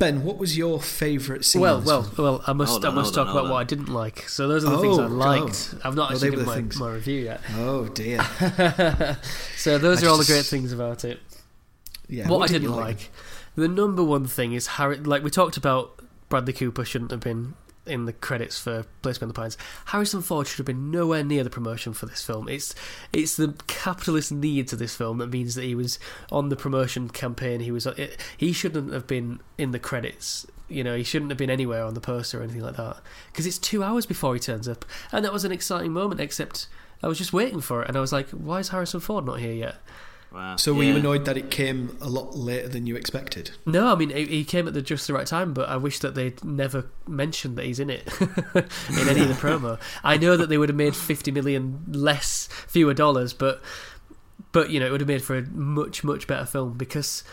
Ben, what was your favourite scene? Well, well, film? well. I must, Hold I must talk on, about hold what. I didn't like. So those are the things I Oh, liked. go. I've not Oh, actually they were given the my, things. my review yet. Oh dear. [LAUGHS] so those I are all the great things about it. Yeah. what, I did didn't you like, the number one thing is Harry. Like we talked about, Bradley Cooper shouldn't have been in the credits for Place Beyond the Pines. Harrison Ford should have been nowhere near the promotion for this film. It's it's the capitalist need to this film that means that he was on the promotion campaign. He was uh, it, he shouldn't have been in the credits. You know, he shouldn't have been anywhere on the poster or anything like that because it's two hours before he turns up, and that was an exciting moment. Except I was just waiting for it, and I was like, "Why is Harrison Ford not here yet?" Wow. So were you annoyed that it came a lot later than you expected? No, I mean he he came at the just the right time, but I wish that they'd never mentioned that he's in it [LAUGHS] in any of the promo. I know that they would have made fifty million less, fewer dollars, but but you know it would have made for a much much better film because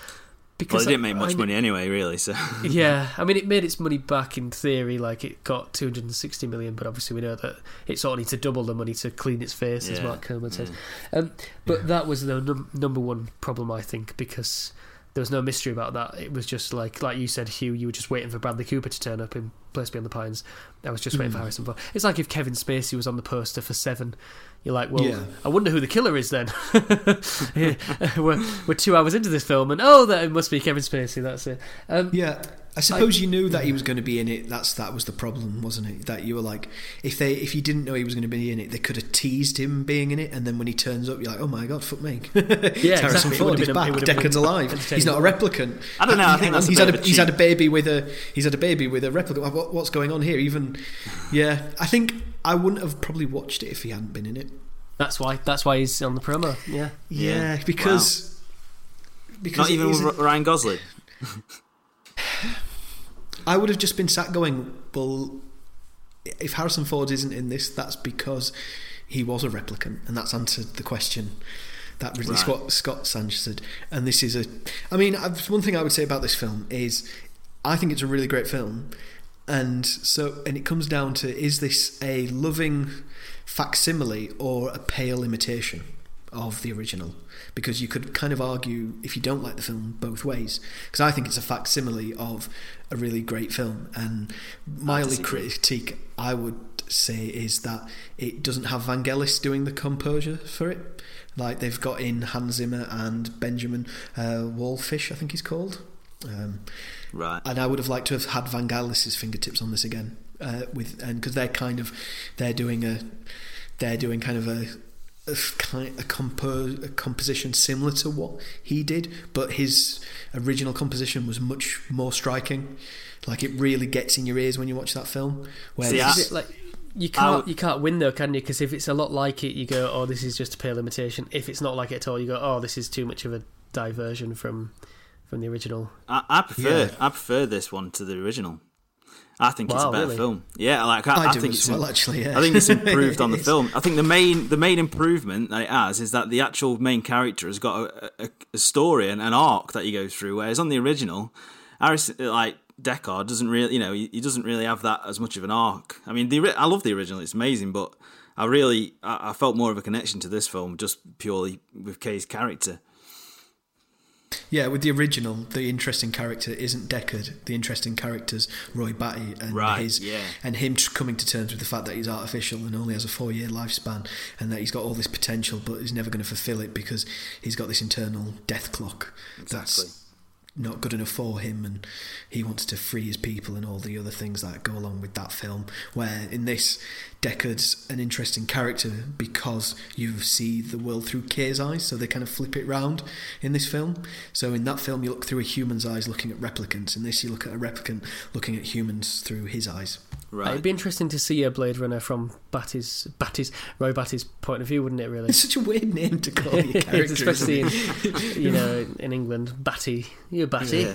Well, because they didn't make much I- money anyway, really. So [LAUGHS] Yeah, I mean it made its money back in theory, like it got two hundred and sixty million, but obviously we know that it sort of needs to double the money to clean its face, as Mark Kermode says. yeah. Um, but that was the num- number one problem, I think, because there was no mystery about that. It was just like, like you said, Hugh, you were just waiting for Bradley Cooper to turn up in Place Beyond the Pines. I was just waiting for Mm. Harrison Ford. It's like if Kevin Spacey was on the poster for Seven. You're like, well, Yeah. I wonder who the killer is then. [LAUGHS] [LAUGHS] We're, we're two hours into this film, and oh, that it must be Kevin Spacey. That's it. Um, Yeah, I suppose you knew that he was going to be in it. That's that was the problem, wasn't it? That you were like, if they if you didn't know he was going to be in it, they could have teased him being in it, and then when he turns up, you're like, oh my god, fuck me. [LAUGHS] Yeah, Harrison exactly. Ford is been a- it back. Deckard's alive. He's not a replicant. I don't know, I think on, that's a he's bit had of a, a he's had a baby with a he's had a baby with a replicant. What, what's going on here? Even yeah, I think I wouldn't have probably watched it if he hadn't been in it. That's why. That's why he's on the promo. Yeah. Yeah, Yeah. because because not even with Ryan Gosling. [SIGHS] I would have just been sat going, well, if Harrison Ford isn't in this, that's because he was a replicant, and that's answered the question that Ridley Right. Scott, Scott answered. And this is a, I mean, I've, one thing I would say about this film is, I think it's a really great film, and so and it comes down to is this a loving facsimile or a pale imitation of the original? Because you could kind of argue if you don't like the film both ways. Because I think it's a facsimile of a really great film, and my only critique I would say is that it doesn't have Vangelis doing the composure for it. Like they've got in Hans Zimmer and Benjamin uh, Wallfisch, I think he's called. Um, Right. and I would have liked to have had Van Vangelis's fingertips on this again, uh, with and because they're kind of they're doing a they're doing kind of a a, f- kind a, compo- a composition similar to what he did, but his original composition was much more striking. Like it really gets in your ears when you watch that film. Whereas See, I- Is it like you can't would- you can't win though, can you? Because if it's a lot like it, you go, "Oh, this is just a pale imitation." If it's not like it at all, you go, "Oh, this is too much of a diversion from from the original." I, I prefer Yeah. I prefer this one to the original. I think it's a better really? film. Yeah, like I, I, I do think as it's well, actually. Yeah. I think it's [LAUGHS] improved on the film. I think the main the main improvement that it has is that the actual main character has got a, a, a story and an arc that he goes through. Whereas on the original, Harrison like Deckard doesn't really, you know, he, he doesn't really have that as much of an arc. I mean, the I love the original; it's amazing, but I really I, I felt more of a connection to this film just purely with Kay's character. Yeah, with the original, the interesting character isn't Deckard. The interesting character's Roy Batty and Right, his yeah. and him coming to terms with the fact that he's artificial and only has a four year lifespan, and that he's got all this potential, but he's never going to fulfil it because he's got this internal death clock Exactly. that's not good enough for him, and he wants to free his people and all the other things that go along with that film. Where in this, Deckard's an interesting character because you see the world through Kay's eyes, so they kind of flip it round in this film. So in that film, you look through a human's eyes looking at replicants. In this, you look at a replicant looking at humans through his eyes. Right. It'd be interesting to see a Blade Runner from Batty's Batty's Roy Batty's point of view, wouldn't it? Really, It's such a weird name to call your [LAUGHS] character, especially in you [LAUGHS] know in England, Batty. You're Batty. Yeah.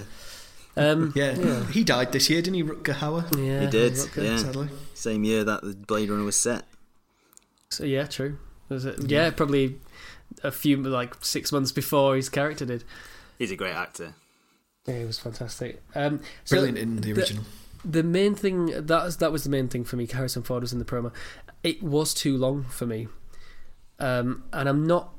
Um, Yeah. yeah. he died this year, didn't he, Rutger Hauer? Yeah, He did, Rutger. yeah. Sadly. Same year that the Blade Runner was set. So, yeah, true. Was it? Yeah, probably a few like six months before his character did. He's a great actor. Yeah, it was fantastic. Um, so Brilliant in the the- original. the main thing that was, that was the main thing for me. Harrison Ford was in the promo. It was too long for me, um, and I'm not.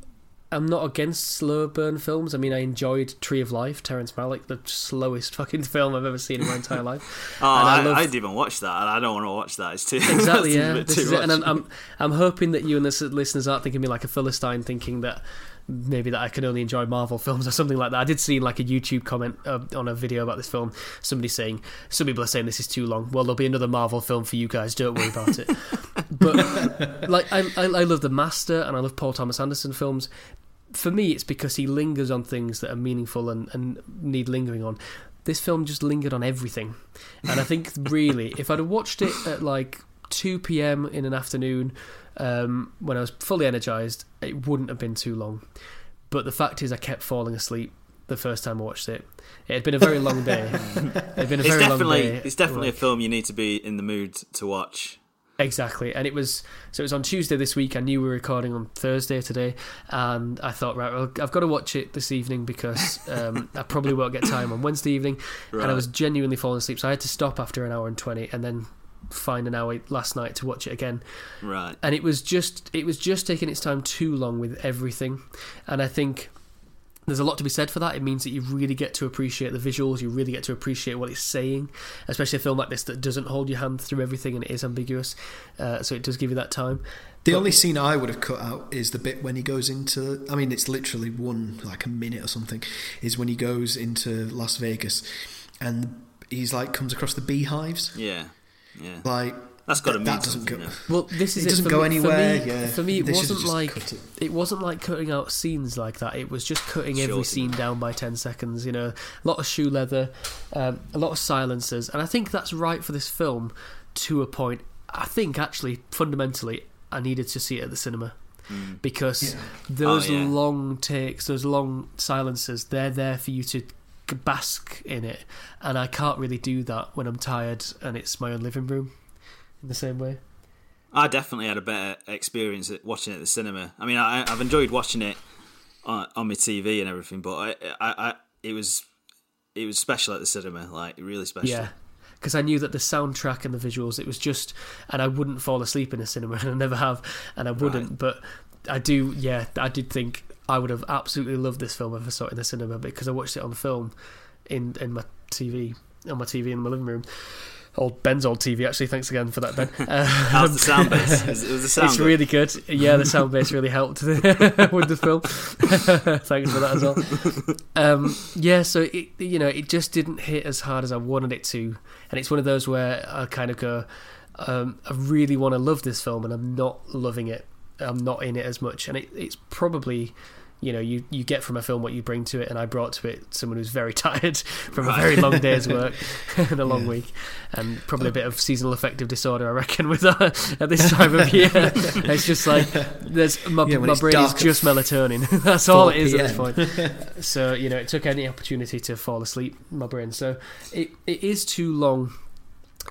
I'm not against slow burn films. I mean, I enjoyed Tree of Life, Terrence Malick, the slowest fucking film I've ever seen in my entire life. [LAUGHS] Oh, And I I, love- I, didn't even watch that, and I don't want to watch that. It's too [LAUGHS] Exactly, yeah. A bit This too. And I'm. I'm, I'm hoping that you and the listeners aren't thinking me like a philistine, thinking that maybe that I can only enjoy Marvel films or something like that. I did see like a YouTube comment uh, on a video about this film. Somebody saying some people are saying this is too long. Well, there'll be another Marvel film for you guys. Don't worry about it. but [LAUGHS] like, I, I I love The Master and I love Paul Thomas Anderson films. For me, it's because he lingers on things that are meaningful and, and need lingering on. This film just lingered on everything, and I think really, if I'd have watched it at like 2 p.m. in an afternoon um, when I was fully energized, it wouldn't have been too long. But the fact is, I kept falling asleep the first time I watched it. It had been a very long day. [LAUGHS] it had been a It's very long definitely day. it's definitely a film you need to be in the mood to watch. Exactly, and it was so it was on Tuesday this week. I knew we were recording on Thursday today, and I thought, right, well, I've got to watch it this evening because um, [LAUGHS] I probably won't get time on Wednesday evening. And I was genuinely falling asleep, so I had to stop after an hour and twenty, and then find an hour last night to watch it again. Right. And it was just it was just taking its time too long with everything, and I think. There's a lot to be said for that. It means that you really get to appreciate the visuals. You really get to appreciate what it's saying, especially a film like this that doesn't hold your hand through everything and it is ambiguous. Uh, so it does give you that time. The only scene I would have cut out is the bit when he goes into. I mean, it's literally one like a minute or something. Is when he goes into Las Vegas, and he's like comes across the beehives. Yeah. Yeah. Like That's got to that- mean that doesn't go- now. Well, this is It doesn't for go me, anywhere, For me, yeah. for me it They wasn't like it. it wasn't like cutting out scenes like that. It was just cutting every scene down by ten seconds. You know, a lot of shoe leather, um, a lot of silences, and I think that's right for this film to a point. I think actually fundamentally, I needed to see it at the cinema. Because Yeah. those Oh, yeah. long takes, those long silences, they're there for you to bask in it, and I can't really do that when I'm tired and it's my own living room. In the same way, I definitely had a better experience at watching it at the cinema. I mean, I, I've enjoyed watching it on, on my TV and everything, but I, I, I, it was, it was special at the cinema, like really special. Yeah. Because I knew that the soundtrack and the visuals, it was just, and I wouldn't fall asleep in a cinema, [LAUGHS] and I never have, and I wouldn't. Right. But I do, yeah, I did think I would have absolutely loved this film if I saw it in the cinema because I watched it on film in in my TV on my TV in my living room. Old Ben's old TV, actually. Thanks again for that, Ben. [LAUGHS] Uh, How's the sound base? [LAUGHS] Is- was the sound. it's good? really good. Yeah, the sound bass really helped [LAUGHS] with the film. Thanks for that as well. Um, yeah, so it you know it just didn't hit as hard as I wanted it to, and it's one of those where I kind of go, um, I really want to love this film, and I'm not loving it. I'm not in it as much, and it, it's probably. You know, you, you get from a film what you bring to it, and I brought to it someone who's very [LAUGHS] tired from a very long day's work [LAUGHS] and a long Yeah. week, and probably a bit of seasonal affective disorder, I reckon, with that at this [LAUGHS] time of year. it's just like there's my, Yeah, my brain is just melatonin. That's all it is at this point. So you know, it took any opportunity to fall asleep. My brain. So it it is too long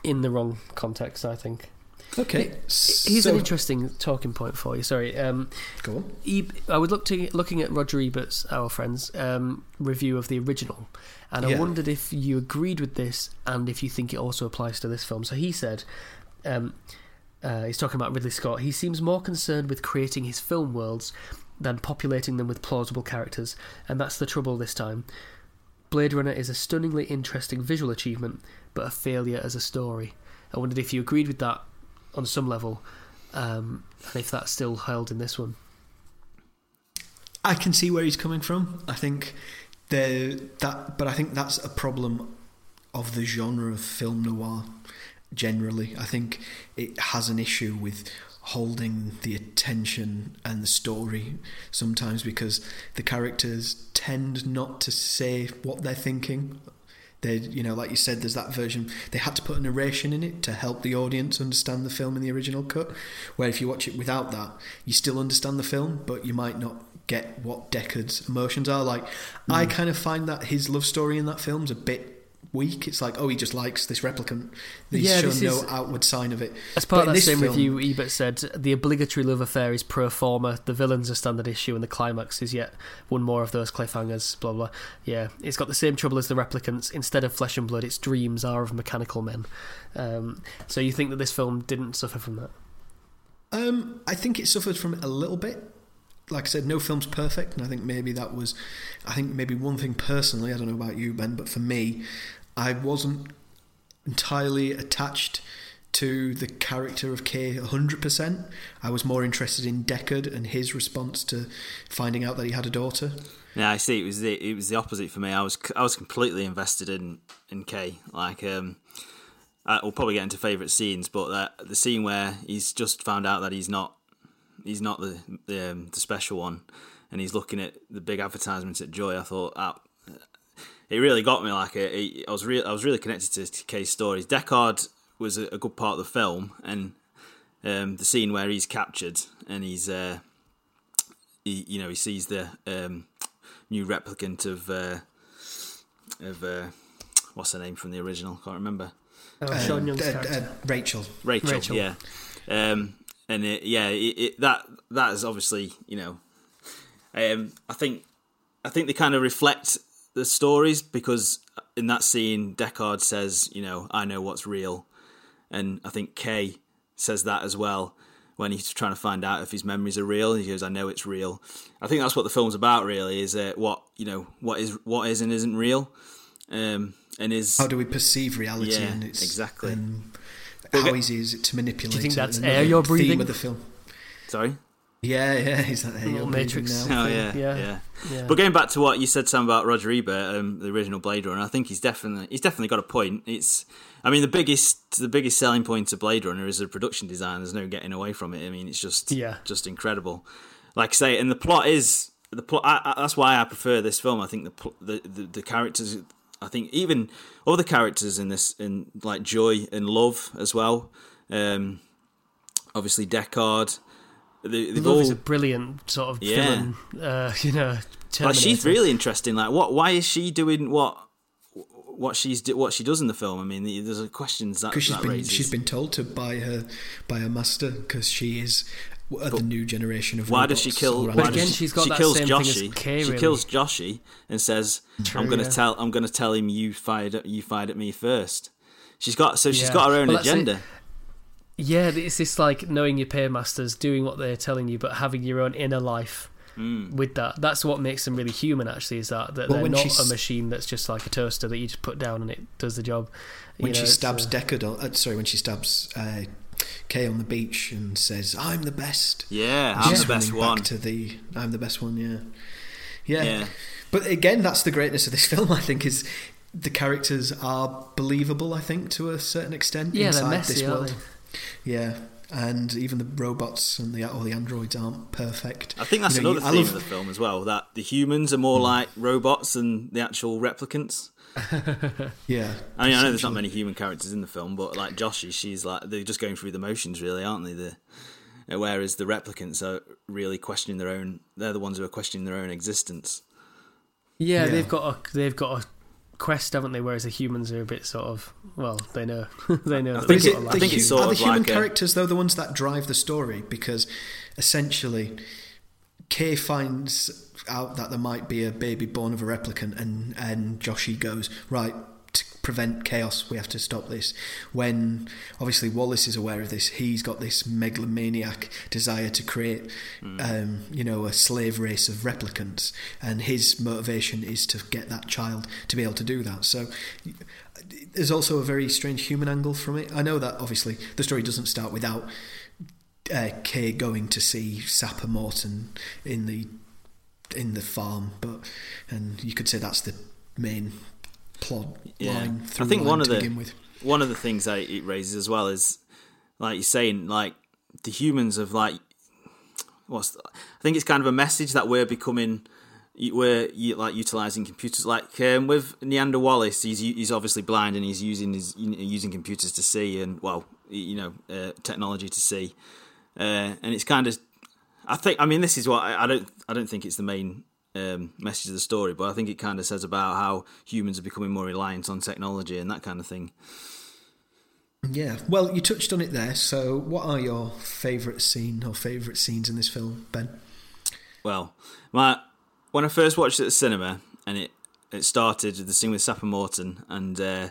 in the wrong context. I think. Okay, Here's so, an interesting talking point for you. Sorry. Um, Go on. E- I was look to, looking at Roger Ebert's, our friend's, um, review of the original, and I wondered if you agreed with this and if you think it also applies to this film. So he said, um, uh, he's talking about Ridley Scott. He seems more concerned with creating his film worlds than populating them with plausible characters, and that's the trouble this time. Blade Runner is a stunningly interesting visual achievement, but a failure as a story. I wondered if you agreed with that on some level, um, and if that's still held in this one. I can see where he's coming from. I think there that, but I think that's a problem of the genre of film noir generally. I think it has an issue with holding the attention and the story sometimes because the characters tend not to say what they're thinking. They, you know, like you said, there's that version. They had to put a narration in it to help the audience understand the film in the original cut. Where if you watch it without that, you still understand the film, but you might not get what Deckard's emotions are. Like, I mm. kind of find that his love story in that film's a bit weak. It's like, oh, he just likes this replicant. He's Yeah, shown no is- outward sign of it. As part But of that same film- review, Ebert said the obligatory love affair is pro forma, the villain's a standard issue, and the climax is yet one more of those cliffhangers. Blah blah. Yeah, it's got the same trouble as the replicants. Instead of flesh and blood, its dreams are of mechanical men. Um, so you think that this film didn't suffer from that? Um, I think it suffered from it a little bit. Like I said, no film's perfect, and I think maybe that was, I think maybe one thing personally. I don't know about you, Ben, but for me, I wasn't entirely attached to the character of Kay 100%. I was more interested in Deckard and his response to finding out that he had a daughter. Yeah, I see. It was the it was the opposite for me. I was I was completely invested in in Kay. Like, um, I, we'll probably get into favourite scenes, but that the scene where he's just found out that he's not he's not the the, um, the special one, and he's looking at the big advertisements at Joy. I thought ah, it really got me. Like, it, it- I was real I was really connected to, to Kay's stories. Deckard was a, a good part of the film, and um, the scene where he's captured and he's. Uh, he, you know, he sees the um, new replicant of uh, of uh, what's her name from the original? Can't remember. Oh, Sean Young's Uh, uh, character. Rachel. Rachel, Rachel. yeah. Um, and it, yeah, it, it, that that is obviously you know, um, I think I think they kind of reflect the stories because in that scene, Deckard says, you know, I know what's real, and I think Kay says that as well when he's trying to find out if his memories are real. He goes, I know it's real. I think that's what the film's about, really, is uh, what you know, what is what is and isn't real, um, and is How do we perceive reality? Yeah, and it's, exactly. But how easy is it to manipulate? Do you think it? that's Another air you're breathing? Theme breathing? of the film. sorry. Yeah, yeah. Is that air you're Matrix. breathing now? Oh yeah, Yeah. yeah. Yeah. But going back to what you said, Sam, about Roger Ebert, um, the original Blade Runner, I think he's definitely he's definitely got a point. It's, I mean, the biggest the biggest selling point of Blade Runner is the production design. There's no getting away from it. I mean, it's just Yeah. just incredible. Like I say, and the plot is the plot. I, I, that's why I prefer this film. I think the the, the the characters. I think even other characters in this, in like joy and love as well. Um, obviously, Deckard. They, they've Love all is a brilliant sort of Yeah. villain. Uh, [LAUGHS] you know, like she's really interesting. Like, what? Why is she doing what? What she's what she does in the film? I mean, there's a questions that, Because she's that been raises. she's been told to by her by her master because she is of the new generation of. why does she kill? Why But does again, she, she's got she that kills same thing as Joshi. Kay, she kills Joshi and says, True, "I'm going to yeah. tell. I'm going to tell him you fired. at- You fired at me first. She's got so she's Yeah. got her own Well, that's it. agenda. Yeah, it's this like knowing your paymasters, doing what they're telling you, but having your own inner life Mm. with that. That's what makes them really human. Actually, is that that Well, they're when not she's- a machine that's just like a toaster that you just put down and it does the job. You when know, she stabs uh, Deckard, on, uh, sorry, when she stabs uh, Kay on the beach and says, "I'm the best." Yeah, And I'm the best running back one. To the, I'm the best one. Yeah. yeah, Yeah. But again, that's the greatness of this [LAUGHS] film. I think is the characters are believable. I think to a certain extent. Yeah, they're inside messy, this world. Yeah, and even the robots and the all the androids aren't perfect. I think that's You know, another you- theme love- of the film as well. That the humans are more hmm. like robots than the actual replicants. [LAUGHS] Yeah, I mean, I know there's not many human characters in the film, but like Joshi, she's like they're just going through the motions, really, aren't they? The whereas the replicants are really questioning their own. They're the ones who are questioning their own existence. yeah, Yeah. they've got a they've got a quest, haven't they? Whereas the humans are a bit sort of well, they know [LAUGHS] they know. I that think they've it, got a I life. the, think hu- it's sort are the human like a- characters though the ones that drive the story? Because essentially, Kay finds out that there might be a baby born of a replicant, and and Joshi goes right to prevent chaos. We have to stop this. When obviously Wallace is aware of this, he's got this megalomaniac desire to create, um, you know, a slave race of replicants, and his motivation is to get that child to be able to do that. So there's also a very strange human angle from it. I know that obviously the story doesn't start without uh, Kay going to see Sapper Morton in the in the farm, but and you could say that's the main plot Yeah. line. I think line one to of the begin with. one of the things that it raises as well is like you're saying, like the humans of like what's the, I think it's kind of a message that we're becoming we're like utilizing computers like um, with Niander Wallace he's he's obviously blind and he's using his using computers to see and well you know uh, technology to see uh, and it's kind of I think I mean this is what I, I don't I don't think it's the main um, message of the story but I think it kind of says about how humans are becoming more reliant on technology and that kind of thing Yeah, well, you touched on it there. So, what are your favourite scene or favourite scenes in this film, Ben? Well, my when I first watched it at the cinema, and it it started the scene with Sapper Morton, and uh,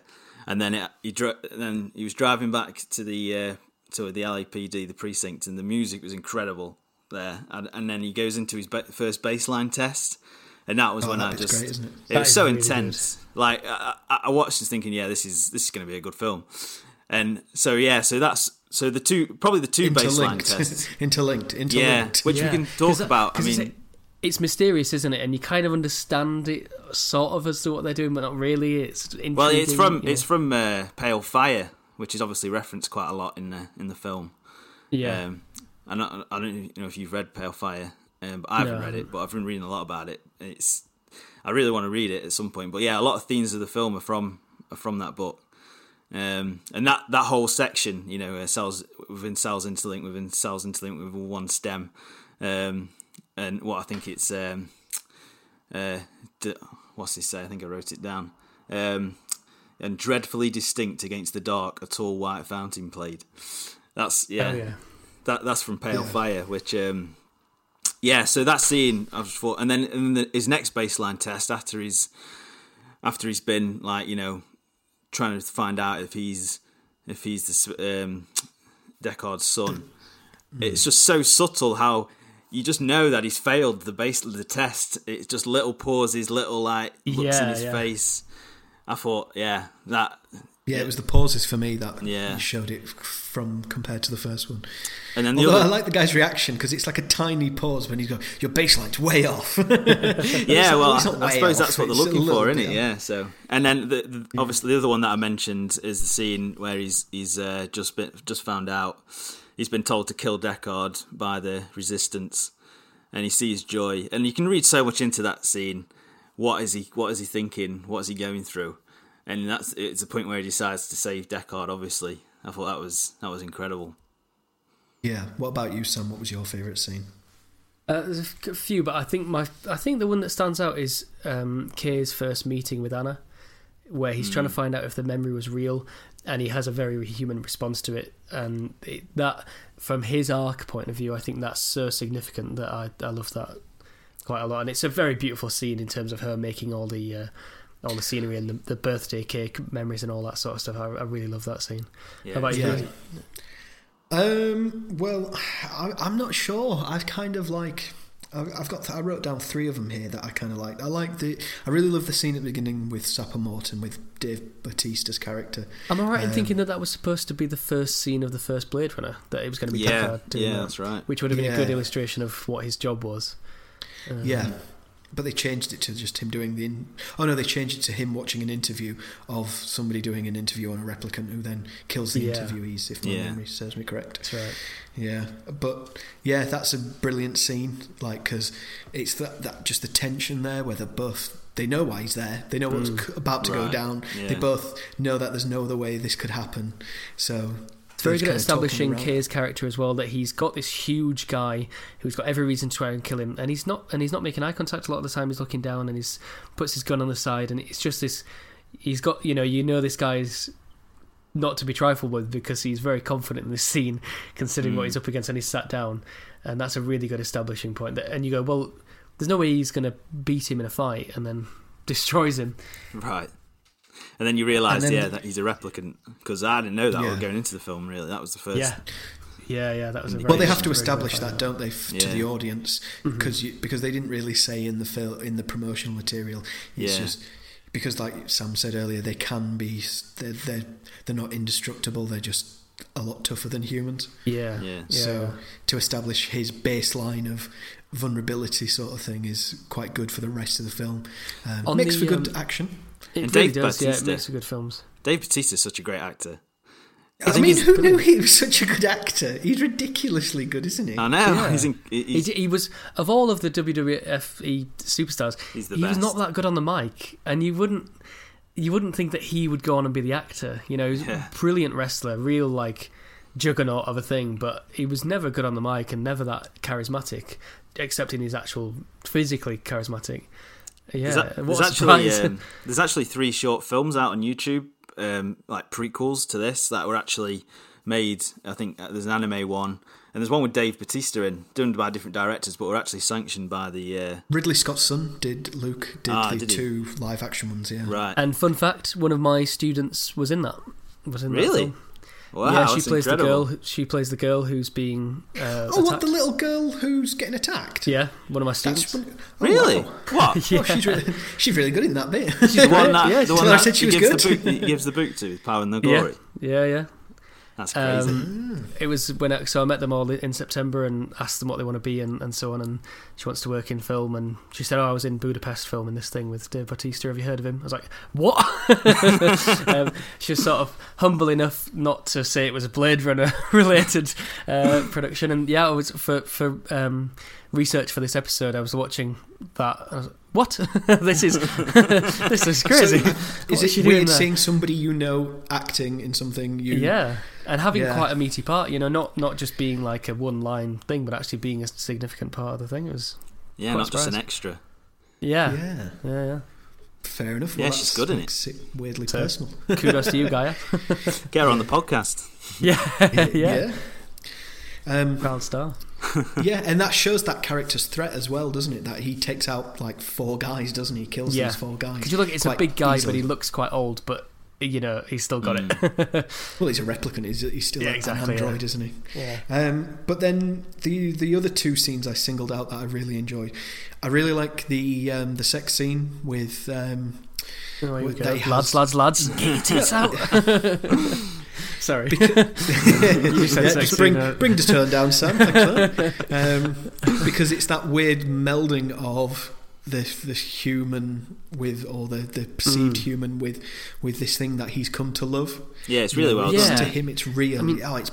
and then it, he then he was driving back to the uh, to the LAPD, the precinct, and the music was incredible there, and, and then he goes into his ba- first baseline test, and that was Oh, when that I just great, it? it was so really intense. Like I, I I watched this thinking, yeah, this is this is going to be a good film, and so yeah, so that's so the two probably the two baseline tests. interlinked, [LAUGHS] interlinked, Yeah, which Yeah. we can talk that- about. I mean, it's, it's mysterious, isn't it? And you kind of understand it sort of as to what they're doing, but not really. It's intriguing, Well, it's from you it's from uh, Pale Fire, which is obviously referenced quite a lot in the in the film. yeah. Um, I don't, I don't know if you've read Pale Fire, um, but I haven't No, read it. But I've been reading a lot about it. It's I really want to read it at some point. But yeah, a lot of themes of the film are from are from that book. Um, and that, that whole section, you know, uh, cells within cells interlinked within cells interlinked with one stem, um, and what I think it's um, uh, d- what's he say? I think I wrote it down. Um, and dreadfully distinct against the dark, a tall white fountain played. That's yeah, Oh, yeah. that that's from Pale Yeah. Fire, which um, yeah. So that scene, I just thought, and then and the, his next baseline test after he's after he's been like you know trying to find out if he's if he's the um, Deckard's son. It's just so subtle how you just know that he's failed the base the test. It's just little pauses, little like looks in his yeah. face. I thought, yeah, that Yeah, it was the pauses for me that Yeah. showed it from compared to the first one. and then the Although I like the guy's reaction because it's like a tiny pause when he's going, "Your baseline's way off." [LAUGHS] [LAUGHS] yeah, well, not I suppose off, that's what they're looking for, isn't it? Yeah. So, and then the, the, obviously the other one that I mentioned is the scene where he's he's uh, just been just found out he's been told to kill Deckard by the Resistance, and he sees Joy, and you can read so much into that scene. What is he? What is he thinking? What is he going through? And that's it's a point where he decides to save Deckard. Obviously, I thought that was that was incredible. yeah. What about you, Sam? What was your favourite scene? Uh, there's a f- few, but I think my I think the one that stands out is um, Kay's first meeting with Anna, where he's trying to find out if the memory was real, and he has a very human response to it. And it, that, from his arc point of view, I think that's so significant that I I love that quite a lot. And it's a very beautiful scene in terms of her making all the uh, all the scenery and the, the birthday cake memories and all that sort of stuff. I, I really love that scene. Yeah, How about you? Yeah. Um, well, I, I'm not sure. I've kind of like. I've I've got. I wrote down three of them here that I kind of liked. I like the. I really love the scene at the beginning with Sapper Morton with Dave Bautista's character. Am I right in Um, thinking that that was supposed to be the first scene of the first Blade Runner? That it was going to be yeah, Deckard doing yeah, that? that's right. which would have been a good illustration of what his job was. Um, Yeah. But they changed it to just him doing the. In- oh no, they changed it to him watching an interview of somebody doing an interview on a replicant who then kills the Yeah. interviewees, if my Yeah. memory serves me correct. that's right. Yeah, but yeah, that's a brilliant scene. Like, because it's that that just the tension there, where they're both they know why he's there. They know what's c about to go down. yeah. They both know that there's no other way this could happen. So It's very good at establishing. Kay's character as well. That he's got this huge guy who's got every reason to try and kill him, and he's not. And he's not making eye contact a lot of the time. He's looking down and he's puts his gun on the side, and it's just this. He's got you know you know this guy's not to be trifled with because he's very confident in this scene, considering what Mm. he's up against, and he's sat down, and that's a really good establishing point. That, and you go, well, there's no way he's going to beat him in a fight, and then [LAUGHS] destroys him. Right. And then you realise, yeah, that he's a replicant because I didn't know that Yeah. going into the film. Really, that was the first. Yeah, yeah, yeah. That was a very Well, they have to establish fight. that, don't they, f- to the audience? Because because they didn't really say in the fil- in the promotional material. It's Yeah. just because, like Sam said earlier, they can be. They're they're, they're not indestructible. They're just a lot tougher than humans. Yeah, Yeah. So to establish his baseline of vulnerability, sort of thing, is quite good for the rest of the film. Um, makes the, for good um, action. It And really Dave does. Yeah, it Bautista. makes for good films. Dave Bautista's such a great actor. I think mean, he's who knew he was such a good actor? He's ridiculously good, isn't he? I know. Yeah. He's, in, he- He, he was of all of the WWF E superstars. He's the he was not that good on the mic, and you wouldn't you wouldn't think that he would go on and be the actor. You know, he's Yeah. a brilliant wrestler, real like juggernaut of a thing, but he was never good on the mic and never that charismatic, except in his actual physically charismatic. Yeah, there's, a- there's actually um, [LAUGHS] there's actually three short films out on YouTube, um, like prequels to this that were actually made. I think uh, there's an anime one, and there's one with Dave Bautista in, done by different directors, but were actually sanctioned by the uh, Ridley Scott's son did Luke did Ah, the did two live action ones. Yeah. right. and fun fact, one of my students was in that. Was in that Really? film. Wow, yeah, she that's plays incredible. the girl. She plays the girl who's being uh, Oh, what the little girl who's getting attacked? Yeah, one of my That's students. fun- oh, Really? wow. [LAUGHS] What? Yeah. Oh, she's really, she's really good in that bit. The one [LAUGHS] that, Yeah, the one I said she was gives, good. boot, he gives the boot to with Power and the Yeah, Glory. yeah, yeah. That's crazy. Um, it was when I, so I met them all in September and asked them what they want to be and, and so on. And she wants to work in film. And she said, "Oh, I was in Budapest filming this thing with Dave Bautista. Have you heard of him?" I was like, "What?" [LAUGHS] um, she was sort of humble enough not to say it was a Blade Runner [LAUGHS] related uh, production. And yeah, it was for for um, research for this episode. I was watching that. I was like, what? [LAUGHS] this is [LAUGHS] this is [LAUGHS] crazy. Is What's it weird there? seeing somebody you know acting in something you? Yeah, and having Yeah. quite a meaty part, you know, not not just being like a one line thing, but actually being a significant part of the thing. It was yeah, quite not just an extra. Yeah, Yeah. yeah, yeah. Fair enough. Yeah, Well, she's good, isn't it weirdly So- personal. Kudos to you, Gaia. Get her on the podcast. Yeah, yeah. Um, Proud star. [LAUGHS] yeah, and that shows that character's threat as well, doesn't it? That he takes out like four guys, doesn't he? He kills Yeah. these four guys. Because you look, it's a big guy, easily. but he looks quite old. But you know, he's still got Mm. it. [LAUGHS] Well, he's a replicant. He's, he's still Yeah, an exactly, android, yeah. isn't he? yeah. Um, but then the the other two scenes I singled out that I really enjoyed. I really like the um, the sex scene with. Um, Oh, here we Well, go. they Lads, has- lads, lads, [LAUGHS] get your tits out. [LAUGHS] Sorry. said [LAUGHS] said yeah, just bring scene, bring the tone down, Sam. Thanks for that. Um, because it's that weird melding of the the human with or the, the perceived Mm. human with with this thing that he's come to love. Yeah, it's really well Yeah. done. To him, it's real. I mean, oh, it's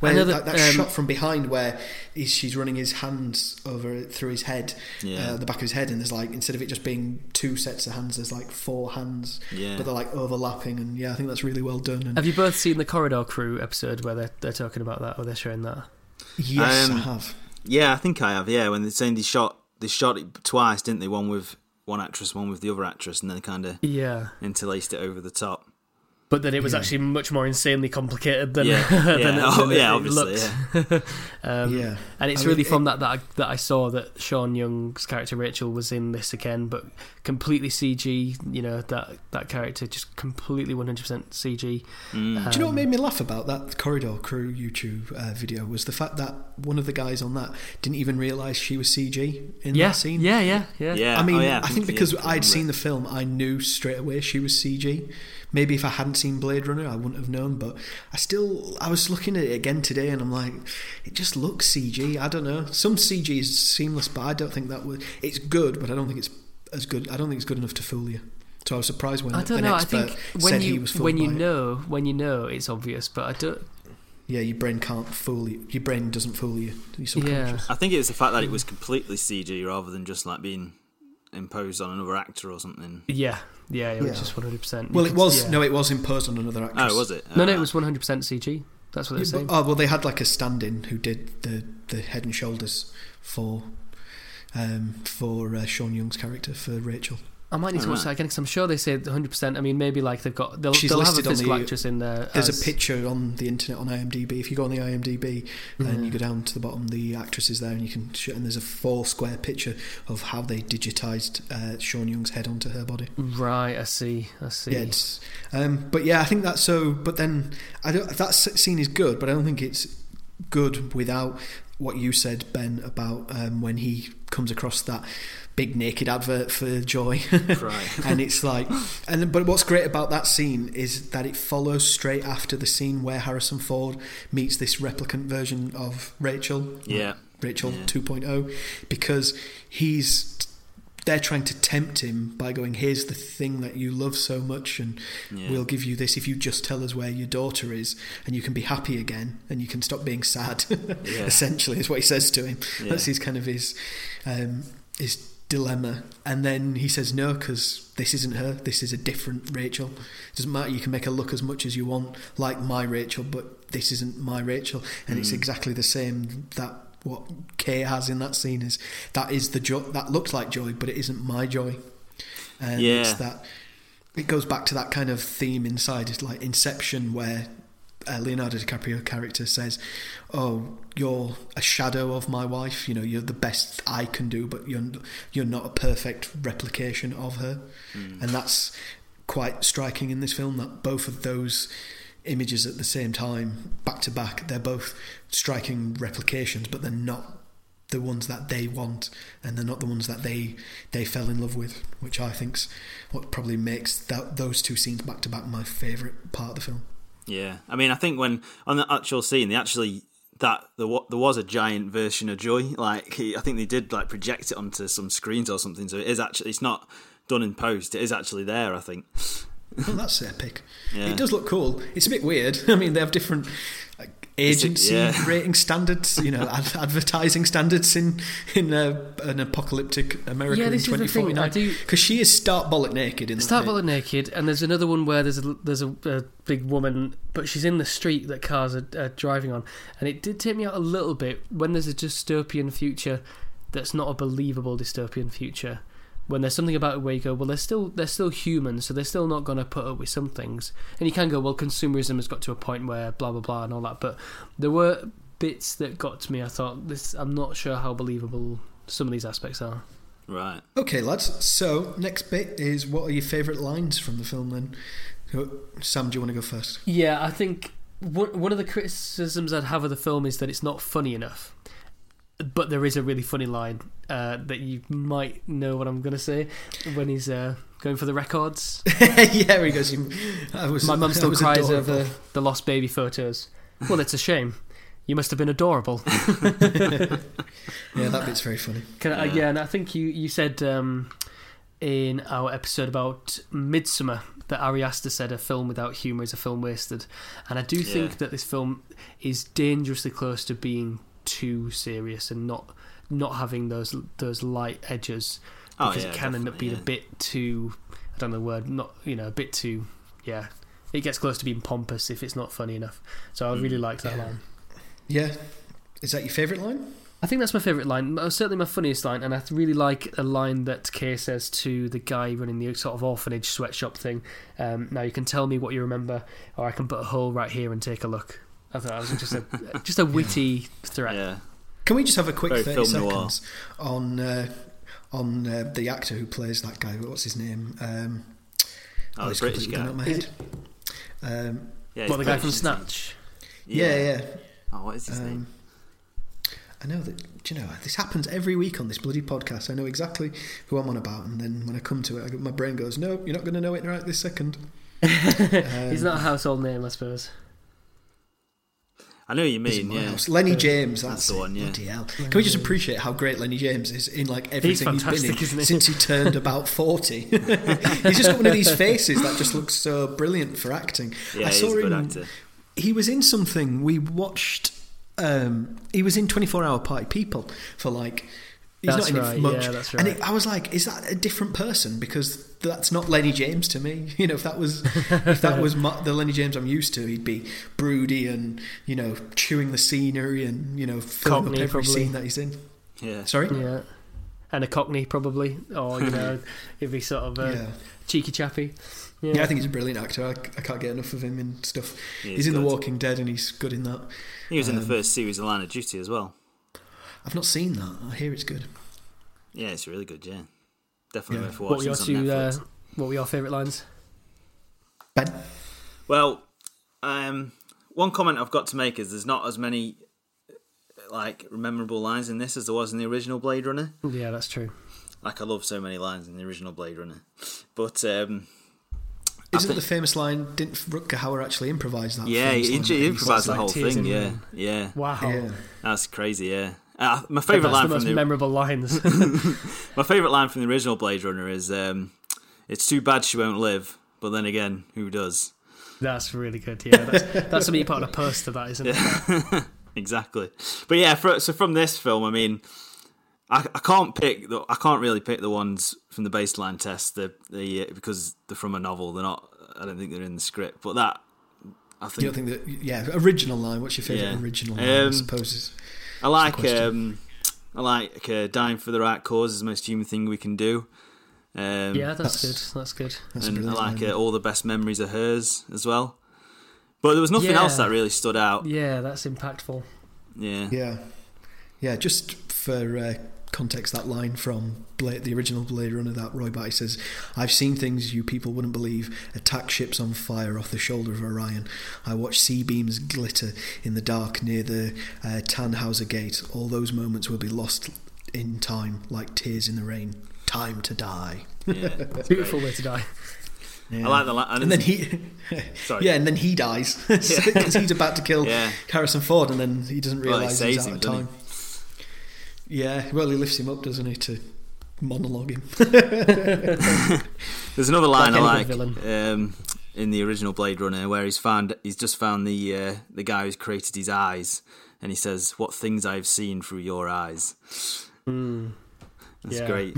where another, that, that um, shot from behind where he's, she's running his hands over through his head, Yeah. uh, the back of his head, and there's like instead of it just being two sets of hands, there's like four hands, Yeah. but they're like overlapping, and yeah, I think that's really well done. And Have you both seen the Corridor Crew episode where they're they're talking about that or they're showing that? yes, Um, I have. Yeah, I think I have. Yeah, when they're saying they shot, they shot it twice, didn't they? One with one actress, one with the other actress, and then kind of Yeah. interlaced it over the top. But that it was Yeah. actually much more insanely complicated than, Yeah, [LAUGHS] than, yeah. than [LAUGHS] Oh, it- yeah, [LAUGHS] it obviously, looked. um, yeah, And it's I mean, really it- from that that I, that I saw that Sean Young's character Rachel was in this again, but completely CG. You know that that character just completely one hundred percent CG. Mm. Do you know what Um, made me laugh about that Corridor Crew YouTube uh, video was the fact that one of the guys on that didn't even realise she was CG in yeah, that scene. yeah, yeah, yeah, yeah, I mean, oh, yeah, I think because I I'd remember seen the film, I knew straight away she was CG. Maybe if I hadn't seen Blade Runner, I wouldn't have known. But I still, I was looking at it again today, and I'm like, it just looks CG. I don't know. Some CG is seamless, but I don't think that would. It's good, but I don't think it's as good. I don't think it's good enough to fool you. So I was surprised when I don't an know. I think when said he you was fooled when you by it. know when you know it's obvious, but I don't. Yeah, your brain can't fool you. Your brain doesn't fool you. Your Yeah. I think it was the fact that it was completely CG rather than just like being imposed on another actor or something. yeah, yeah. It was Yeah. just one hundred percent. Well, it was no, it was imposed on another actress. Oh, was it? no, no. Oh, It was one hundred percent CG. That's what they're saying. but- oh well, they had like a stand-in who did the the head and shoulders for um, for uh, Sean Young's character for Rachel. I might need to watch that again because I'm sure they said 100. percent I mean, maybe like they've got they'll, She's they'll have a listed on physical the- actress in there. There's as- a picture on the internet on IMDb. If you go on the IMDb and you go down to the bottom, the actress is there, and you can sh- and there's a four square picture of how they digitized uh, Sean Young's head onto her body. Right, I see. I see. Yeah, it's, um, but yeah, I think that's so. But then I don't. That s- scene is good, but I don't think it's good without what you said, Ben, about um, when he comes across that big naked advert for Joy, Right. [LAUGHS] and it's like, and then- but what's great about that scene is that it follows straight after the scene where Harrison Ford meets this replicant version of Rachel. Yeah. Rachel Yeah. 2.0 because he's they're trying to tempt him by going here's the thing that you love so much and Yeah. we'll give you this if you just tell us where your daughter is and you can be happy again and you can stop being sad [LAUGHS] Yeah. essentially is what he says to him Yeah. that's his kind of his um, his dilemma. And then he says no because this isn't her. This is a different Rachel. It doesn't matter. You can make her look as much as you want like my Rachel but this isn't my Rachel. And it's Mm. exactly the same that what Kay has in that scene is that is the joy that looks like joy but it isn't my joy. And Yeah. it's that it goes back to that kind of theme inside. It's like Inception where uh, Leonardo DiCaprio character says oh you're a shadow of my wife. You know you're the best I can do but you're you're not a perfect replication of her. Mm. and that's quite striking in this film that both of those images at the same time back to back they're both striking replications but they're not the ones that they want and they're not the ones that they they fell in love with which I think's what probably makes that those two scenes back to back my favorite part of the film Yeah, I mean, I think when on the actual scene, they actually that there, there was a giant version of Joy. Like he, I think they did like project it onto some screens or something. So it is actually it's not done in post. It is actually there. I think. oh that's epic [LAUGHS] Yeah. it does look cool it's a bit weird [LAUGHS] I mean they have different like, agency yeah. rating standards you know ad- advertising standards in in a, an apocalyptic America Yeah, in this is the thing. I 2049 because she is stark bollock naked in that start bit. bullet naked, and there's another one where there's a there's a, a big woman, but she's in the street that cars are, are driving on, and it did take me out a little bit when there's a dystopian future that's not a believable dystopian future. When there's something about it where you go, well, they're still they're still human, so they're still not going to put up with some things. And you can go, well, consumerism has got to a point where blah blah blah and all that. But there were bits that got to me. I thought this. I'm not sure how believable some of these aspects are. Right. Okay, lads. So next bit is what are your favourite lines from the film? Then, Sam, do you want to go first? Yeah, I think one one of the criticisms I'd have of the film is that it's not funny enough. But there is a really funny line uh, that you might know what I'm going to say when he's uh, going for the records. [LAUGHS] yeah, he goes. I was, My mum still cries adorable. over the lost baby photos. Well, it's a shame. You must have been adorable. [LAUGHS] Yeah, that bit's very funny. Can I, Yeah. yeah, and I think you you said um, in our episode about Midsommar that Ari Aster said a film without humour is a film wasted, and I do Yeah. think that this film is dangerously close to being too serious and not not having those those light edges Oh, because yeah, it can end up being yeah. a bit too I don't know the word not you know a bit too yeah it gets close to being pompous if it's not funny enough. So I really Mm, like that yeah. line. Yeah, is that your favourite line? I think that's my favourite line. Certainly my funniest line, and I really like a line that Kay says to the guy running the sort of orphanage sweatshop thing. Um, now you can tell me what you remember, or I can put a hole right here and take a look. I thought that was just a just a witty threat. Yeah. Can we just have a quick Very thirty film noir. seconds on uh, on uh, the actor who plays that guy? What's his name? Um, Oh, the it's British completely gone guy. out my head. Um, Yeah, What he's the guy from British, isn't he? Snatch? yeah, yeah. Oh, what is his name? Um, I know that. Do you know this happens every week on this bloody podcast? I know exactly who I'm on about, and then when I come to it, I, my brain goes, "No, you're not going to know it right this second. [LAUGHS] Um, He's not a household name, I suppose. I know what you mean. Yeah. Lennie James, that's, That's the one, yeah. Bloody hell. Can we just appreciate how great Lennie James is in like everything he's been in he? since he turned about forty? [LAUGHS] he's just got one of these faces that just looks so brilliant for acting. Yeah, I he's saw a good him. actor. He was in something we watched. Um, he was in Twenty Four Hour Party People for like. He's That's not in right, it much, yeah, that's and right. it, I was like, "Is that a different person?" Because that's not Lennie James to me. [LAUGHS] You know, if that was [LAUGHS] if that was my, the Lennie James I'm used to, he'd be broody and you know chewing the scenery and you know filling Cockney, up every probably. scene that he's in. Yeah. Sorry, Yeah. And a cockney, probably. Or, you know, [LAUGHS] if he's sort of a yeah. cheeky chappy. Yeah. yeah, I think he's a brilliant actor. I, I can't get enough of him in stuff. He he's is in The. Walking Dead, and he's good in that. He was in the Um, first series of Line of Duty as well. I've not seen that. I hear it's good. Yeah, it's really good. Yeah, definitely Yeah. worth what were your two, uh, what were your favourite lines? Ben, Well, um, one comment I've got to make is there's not as many like memorable lines in this as there was in the original Blade Runner. Yeah, that's true. Like I love so many lines in the original Blade Runner, but um, isn't think- the famous line? Didn't Rutger Hauer actually improvise that? yeah, famous he, he improvised the whole thing. Yeah, yeah, Wow. Yeah. that's crazy. Yeah, uh, my That's favorite the line most from the memorable lines. [LAUGHS] [LAUGHS] my favorite line from the original Blade Runner is um, "It's too bad she won't live." But then again, who does? that's really good. Yeah, that's, that's something you put on a poster, that isn't it? [LAUGHS] exactly. But yeah, for, so from this film, I mean, I, I can't pick the I can't really pick the ones from the baseline test the the uh, because they're from a novel. They're not. I don't think they're in the script. But that I You think don't think that? Yeah, original line. What's your favourite Yeah. original line? I Um, suppose. Is, I like um I like uh, dying for the right cause is the most human thing we can do. Um, Yeah, that's, That's- good. That's good. that's and I like line. uh, all the best memories are hers as well. But there was nothing Yeah. else that really stood out. Yeah, that's impactful. Yeah, Yeah, yeah. Just for uh, context, that line from Blade, the original Blade Runner that Roy Batty says, "I've seen things you people wouldn't believe: attack ships on fire off the shoulder of Orion. I watched C-beams glitter in the dark near the uh, Tannhauser Gate. All those moments will be lost in time, like tears in the rain. Time to die." yeah. [LAUGHS] Beautiful way to die. Yeah. I like the line. And then he, [LAUGHS] Sorry. yeah, and then he dies [LAUGHS] because he's about to kill Yeah. Harrison Ford, and then he doesn't Well, he realise he's out him, of doesn't time. Yeah, well, he lifts him up, doesn't he, to monologue him? [LAUGHS] There's another line Like I like um, in the original Blade Runner where he's found he's just found the uh, the guy who's created his eyes, and he says, "What things I've seen through your eyes." That's Yeah. great.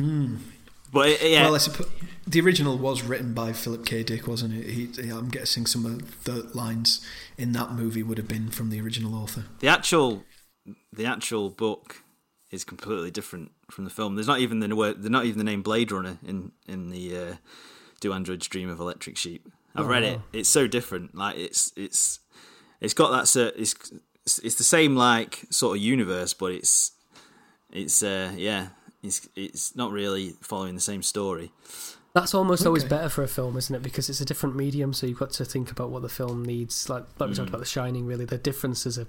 But it, yeah, Well, I suppose the original was written by Philip K. Dick, wasn't it? He, yeah, I'm guessing some of the lines in that movie would have been from the original author. the actual the actual book is completely different from the film. There's not even the word. There's not even the name Blade Runner in in the uh, Do Androids Dream of Electric Sheep. I've Oh, read it. It's so different. Like it's it's it's got that. It's it's the same like sort of universe, but it's it's uh yeah. It's it's not really following the same story. That's almost always better for a film, isn't it? Because it's a different medium, so you've got to think about what the film needs. Like, like we talked Mm. about The Shining, really, the differences are,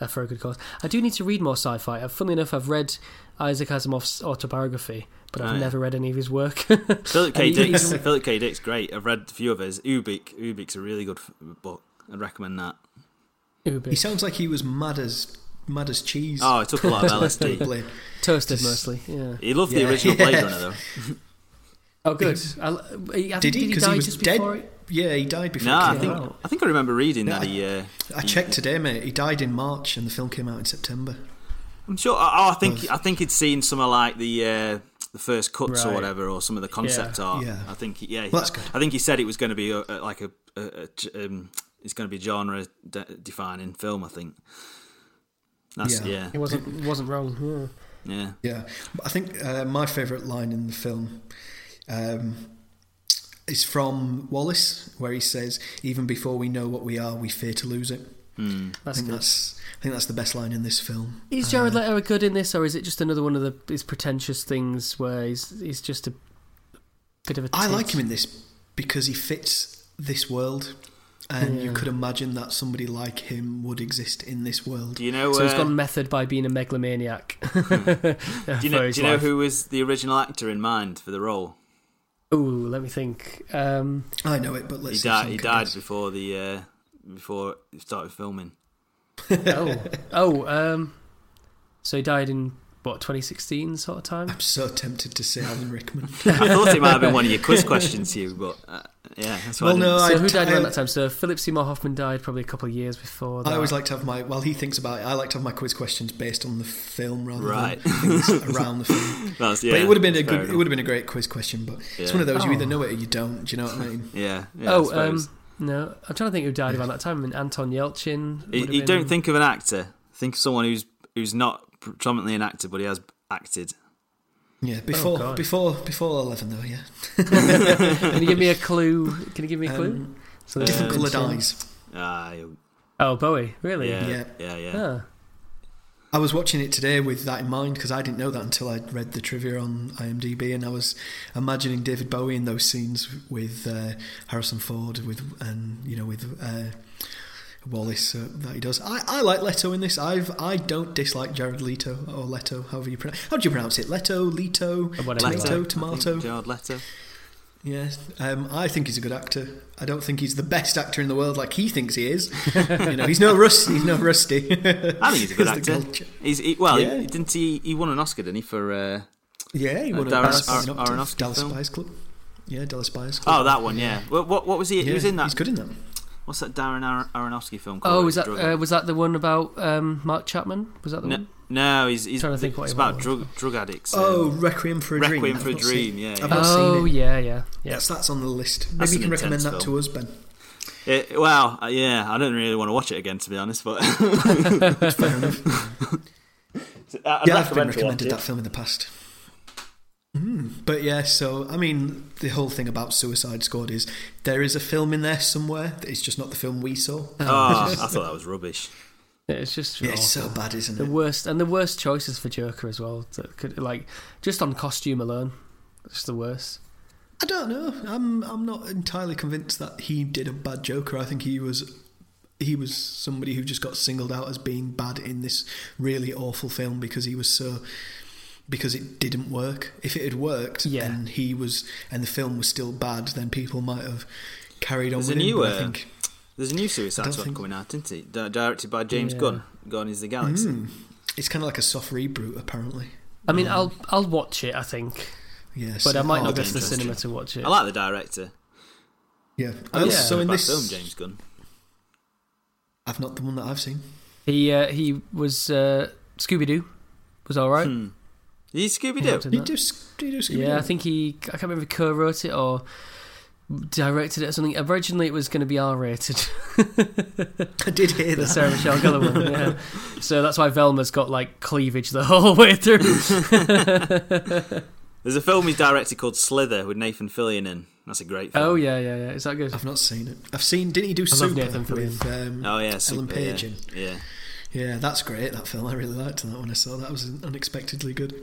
are for a good cause. I do need to read more sci-fi. Uh, Funnily enough, I've read Isaac Asimov's autobiography, but I've Oh, yeah. never read any of his work. [LAUGHS] Philip K. And Dick's Philip K. Dick's great. I've read a few of his. Ubik Ubik's a really good book. I'd recommend that. Ubi. He sounds like he was mad as mad as cheese. Oh, I took a lot of LSD. [LAUGHS] Toasted Just- mostly, yeah. He loved the original Blade. Runner [LAUGHS] though. Oh, good. I, I think, Did he? Did he 'Cause he die was just dead. before it? Yeah, he died before. No, it I came think out. I think I remember reading Yeah, that he. Uh, I he- checked today, mate. He died in March, and the film came out in September. I'm sure. Oh, I think I think he'd seen some of like the uh, the first cuts or whatever, or some of the concept Yeah. art. Yeah. I think. he- Yeah, Well, that's good. I think he said it was going to be a, a, like a, a, a g- um, it's going to be genre de- defining film. I think. That's Yeah. yeah, He wasn't wasn't wrong. Yeah. yeah. Yeah, I think uh, my favourite line in the film um, is from Wallace, where he says, "Even before we know what we are, we fear to lose it." Hmm. I think good. that's I think that's the best line in this film. Is Jared Leto good in this, or is it just another one of the his pretentious things where he's he's just a bit of a? I tit? like him in this because he fits this world, and you could imagine that somebody like him would exist in this world. Do you know? So he's gone method by being a megalomaniac. [LAUGHS] do you know? [LAUGHS] Do you know who was the original actor in mind for the role? Ooh, let me think. Um, I know it, but He let's. see died. He died before the uh, before he started filming. [LAUGHS] oh, oh, um, so he died in what 2016 sort of time. I'm so tempted to say Alan Rickman. [LAUGHS] I thought it might have been one of your quiz [LAUGHS] questions, Hugh, but uh, yeah, that's why. Well, I no, So I- who died I- around that time? So Philip Seymour Hoffman died probably a couple of years before that. I always like to have my while he thinks about it. I like to have my quiz questions based on the film rather Right. than things [LAUGHS] around the film. That's, yeah, but it would have been a that's fair good. It would have been a great quiz question. But it's one of those you Oh. either know it or you don't. Do you know what I mean? [LAUGHS] Yeah. yeah oh, um, no, I'm trying to think who died around that time. I mean, Anton Yelchin. you, you been- don't think of an actor. Think of someone who's who's not predominantly an actor, but he has acted. Yeah. Before God. before before eleven though. Yeah. [LAUGHS] Can you give me a clue? Can you give me a clue? Um, so Uh, different coloured eyes. Ah, Oh, Bowie, really? yeah, Yeah. yeah, yeah. Ah. I was watching it today with that in mind because I didn't know that until I read the trivia on IMDb, and I was imagining David Bowie in those scenes with uh, Harrison Ford, with and you know with uh, Wallace uh, that he does. I, I like Leto in this. I've I don't dislike Jared Leto or Leto, however you pronounce. How do you pronounce it? Leto, Leto, tomato, like. tomato. Jared Leto. Yeah, um, I think he's a good actor. I don't think he's the best actor in the world like he thinks he is. [LAUGHS] you know, he's no rusty. He's no rusty. [LAUGHS] I think he's a good [LAUGHS] actor. He's he, well, Yeah. he, didn't he? He won an Oscar, didn't he? For uh, Yeah, he Uh, won a Darren Best Ar- Supporting Dallas? Buyers Club. Yeah, Dallas Buyers Club. oh, that one, yeah. What what, what was he? Yeah, he was in that. He's good in that. What's that Darren Ar- Aronofsky film called? Oh, was that uh, was that the one about um, Mark Chapman? Was that the no, one? no, he's, he's Trying to think what it's he about was. drug drug addicts. Oh, um, Requiem for a Dream. Requiem I've for a Dream. seen- Yeah, yeah. not seen Oh it. yeah, yeah, yeah. Yes, that's on the list. Maybe That's you can recommend intense that to us, Ben. It- well, uh, yeah, I don't really want to watch it again, to be honest. But [LAUGHS] Fair enough. [LAUGHS] I'd yeah, I've been recommended that film in the past. Mm, but yeah, so I mean, the whole thing about Suicide Squad is there is a film in there somewhere that is just not the film we saw. Oh, I [LAUGHS] thought that was rubbish. Yeah, It's just yeah, it's so bad, isn't the it? The worst and the worst choices for Joker as well. That could like just on costume alone, it's the worst. I don't know. I'm I'm not entirely convinced that he did a bad Joker. I think he was he was somebody who just got singled out as being bad in this really awful film because he was so because it didn't work. If it had worked Yeah. and he was and the film was still bad, then people might have carried on There's with a him. new, but I uh, think There's a new I Suicide don't Squad think- coming out, isn't it? Di- directed by James Yeah. Gunn. Guardians of the Galaxy. Mm. it's kind of like a soft reboot, apparently. I mean, I'll I'll watch it. I think, Yes, but I might Oh, not go to the cinema to watch it. I like the director. Yeah. I Oh, think so in this, film, James Gunn. I've not the one that I've seen. He uh, he was uh, Scooby Doo was all right. Hmm. Is he Scooby He Doo? helped in Did that. you do, Sc- do Scooby-Doo? Yeah, I think he. I can't remember if he co-wrote it or directed it or something. Originally, it was going to be R-rated. [LAUGHS] I did hear the that. Sarah Michelle Gellar one. Yeah. So that's why Velma's got like cleavage the [LAUGHS] whole way through. [LAUGHS] There's a film he's directed called Slither with Nathan Fillion in. That's a great film. oh yeah, yeah, yeah. Is that good? I've not seen it. I've seen. Didn't he do I love Super Nathan Fillion. with um, Oh yeah, Ellen Page? Yeah. in? yeah. Yeah, that's great. That film, I really liked that when I saw that. It was unexpectedly good.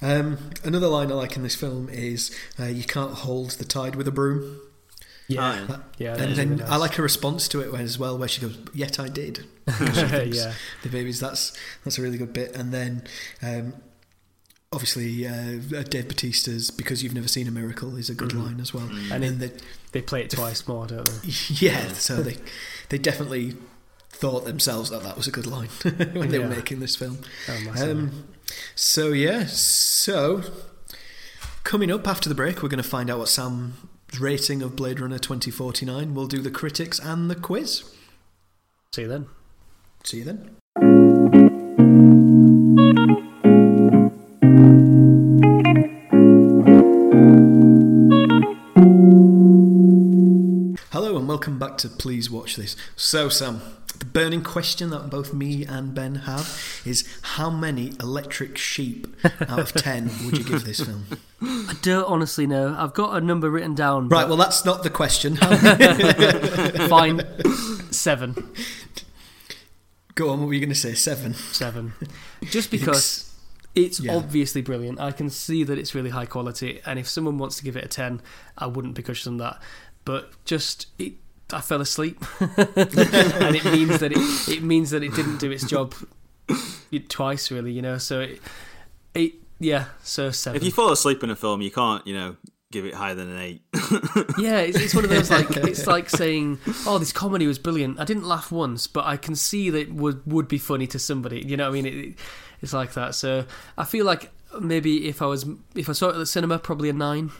Um, another line I like in this film is uh, "You can't hold the tide with a broom," Yeah, Oh, yeah. and then really I like a response to it as well, where she goes, "Yet I did." [LAUGHS] yeah, the babies. That's that's a really good bit. And then, um, obviously, uh, Dave Bautista's "Because You've Never Seen a Miracle" is a good line as well. Mm-hmm. And And it- the, they play it twice more, don't they? [LAUGHS] yeah, so they they definitely thought themselves that that was a good line [LAUGHS] when they were making this film. Oh. Um, so yeah, so coming up after the break, we're going to find out what Sam's rating of Blade Runner 2049. We'll do the critics and the quiz. See you then. See you then. Hello and welcome back to Please Watch This. So, Sam, the burning question that both me and Ben have is how many electric sheep out of 10 would you give this film? I don't honestly know. I've got a number written down. Right, well, that's not the question. But [LAUGHS] fine. Seven. Go on, what were you going to say? Seven. Seven. Just because it's Yeah. obviously brilliant. I can see that it's really high quality, and if someone wants to give it a ten, I wouldn't begrudge them that. But just it, I fell asleep, [LAUGHS] and it means that it it means that it didn't do its job twice, really. You know, so it, it yeah, so seven. If you fall asleep in a film, you can't, you know, give it higher than an eight. [LAUGHS] Yeah, it's, it's one of those like [LAUGHS] it's like saying, "Oh, this comedy was brilliant. I didn't laugh once, but I can see that it would would be funny to somebody." You know what I mean? It, it- it's like that. So I feel like maybe if I was if I saw it at the cinema, probably a nine.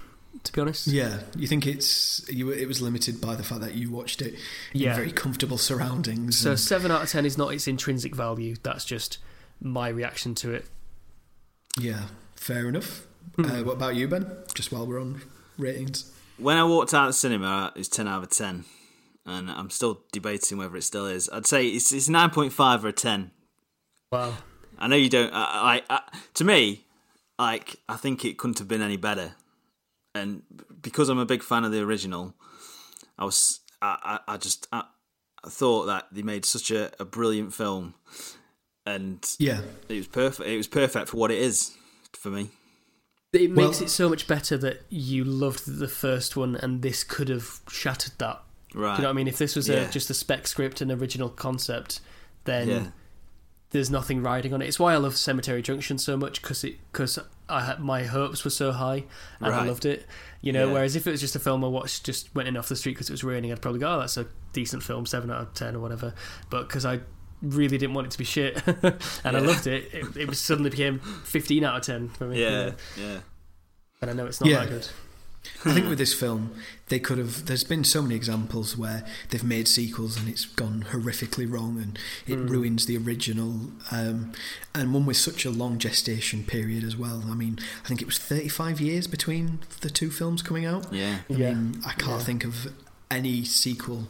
To be honest, Yeah, you think it's you? It was limited by the fact that you watched it in Yeah. very comfortable surroundings. So and- seven out of ten is not its intrinsic value. That's just my reaction to it. yeah, fair enough. Hmm. Uh, what about you, Ben? Just while we're on ratings. when I walked out of the cinema, it's 10 out of 10. And I'm still debating whether it still is. I'd say it's, it's 9.5 or a 10. Wow. I know you don't. I, I, I, to me, like I think it couldn't have been any better. And because I'm a big fan of the original, I was I, I, I just I, I thought that they made such a, a brilliant film, and Yeah, it was perfect. It was perfect for what it is for me. It makes Well- it so much better that you loved the first one, and this could have shattered that. Right. Do you know what I mean? If this was Yeah. a, just a spec script and original concept, then yeah. There's nothing riding on it. It's why I love Cemetery Junction so much because it because I had my hopes were so high and I loved it. You know, Yeah. whereas if it was just a film I watched just went in off the street because it was raining, I'd probably go, "Oh, that's a decent film, seven out of ten or whatever." But because I really didn't want it to be shit [LAUGHS] and I loved it, it, it suddenly became fifteen out of ten for me. you Yeah. know. Yeah. and I know it's not Yeah. that good. I think with this film, they could have. There's been so many examples where they've made sequels and it's gone horrifically wrong and it Mm. ruins the original. Um, and one with such a long gestation period as well. I mean, I think it was 35 years between the two films coming out. Yeah. I Yeah. mean, I can't Yeah. think of any sequel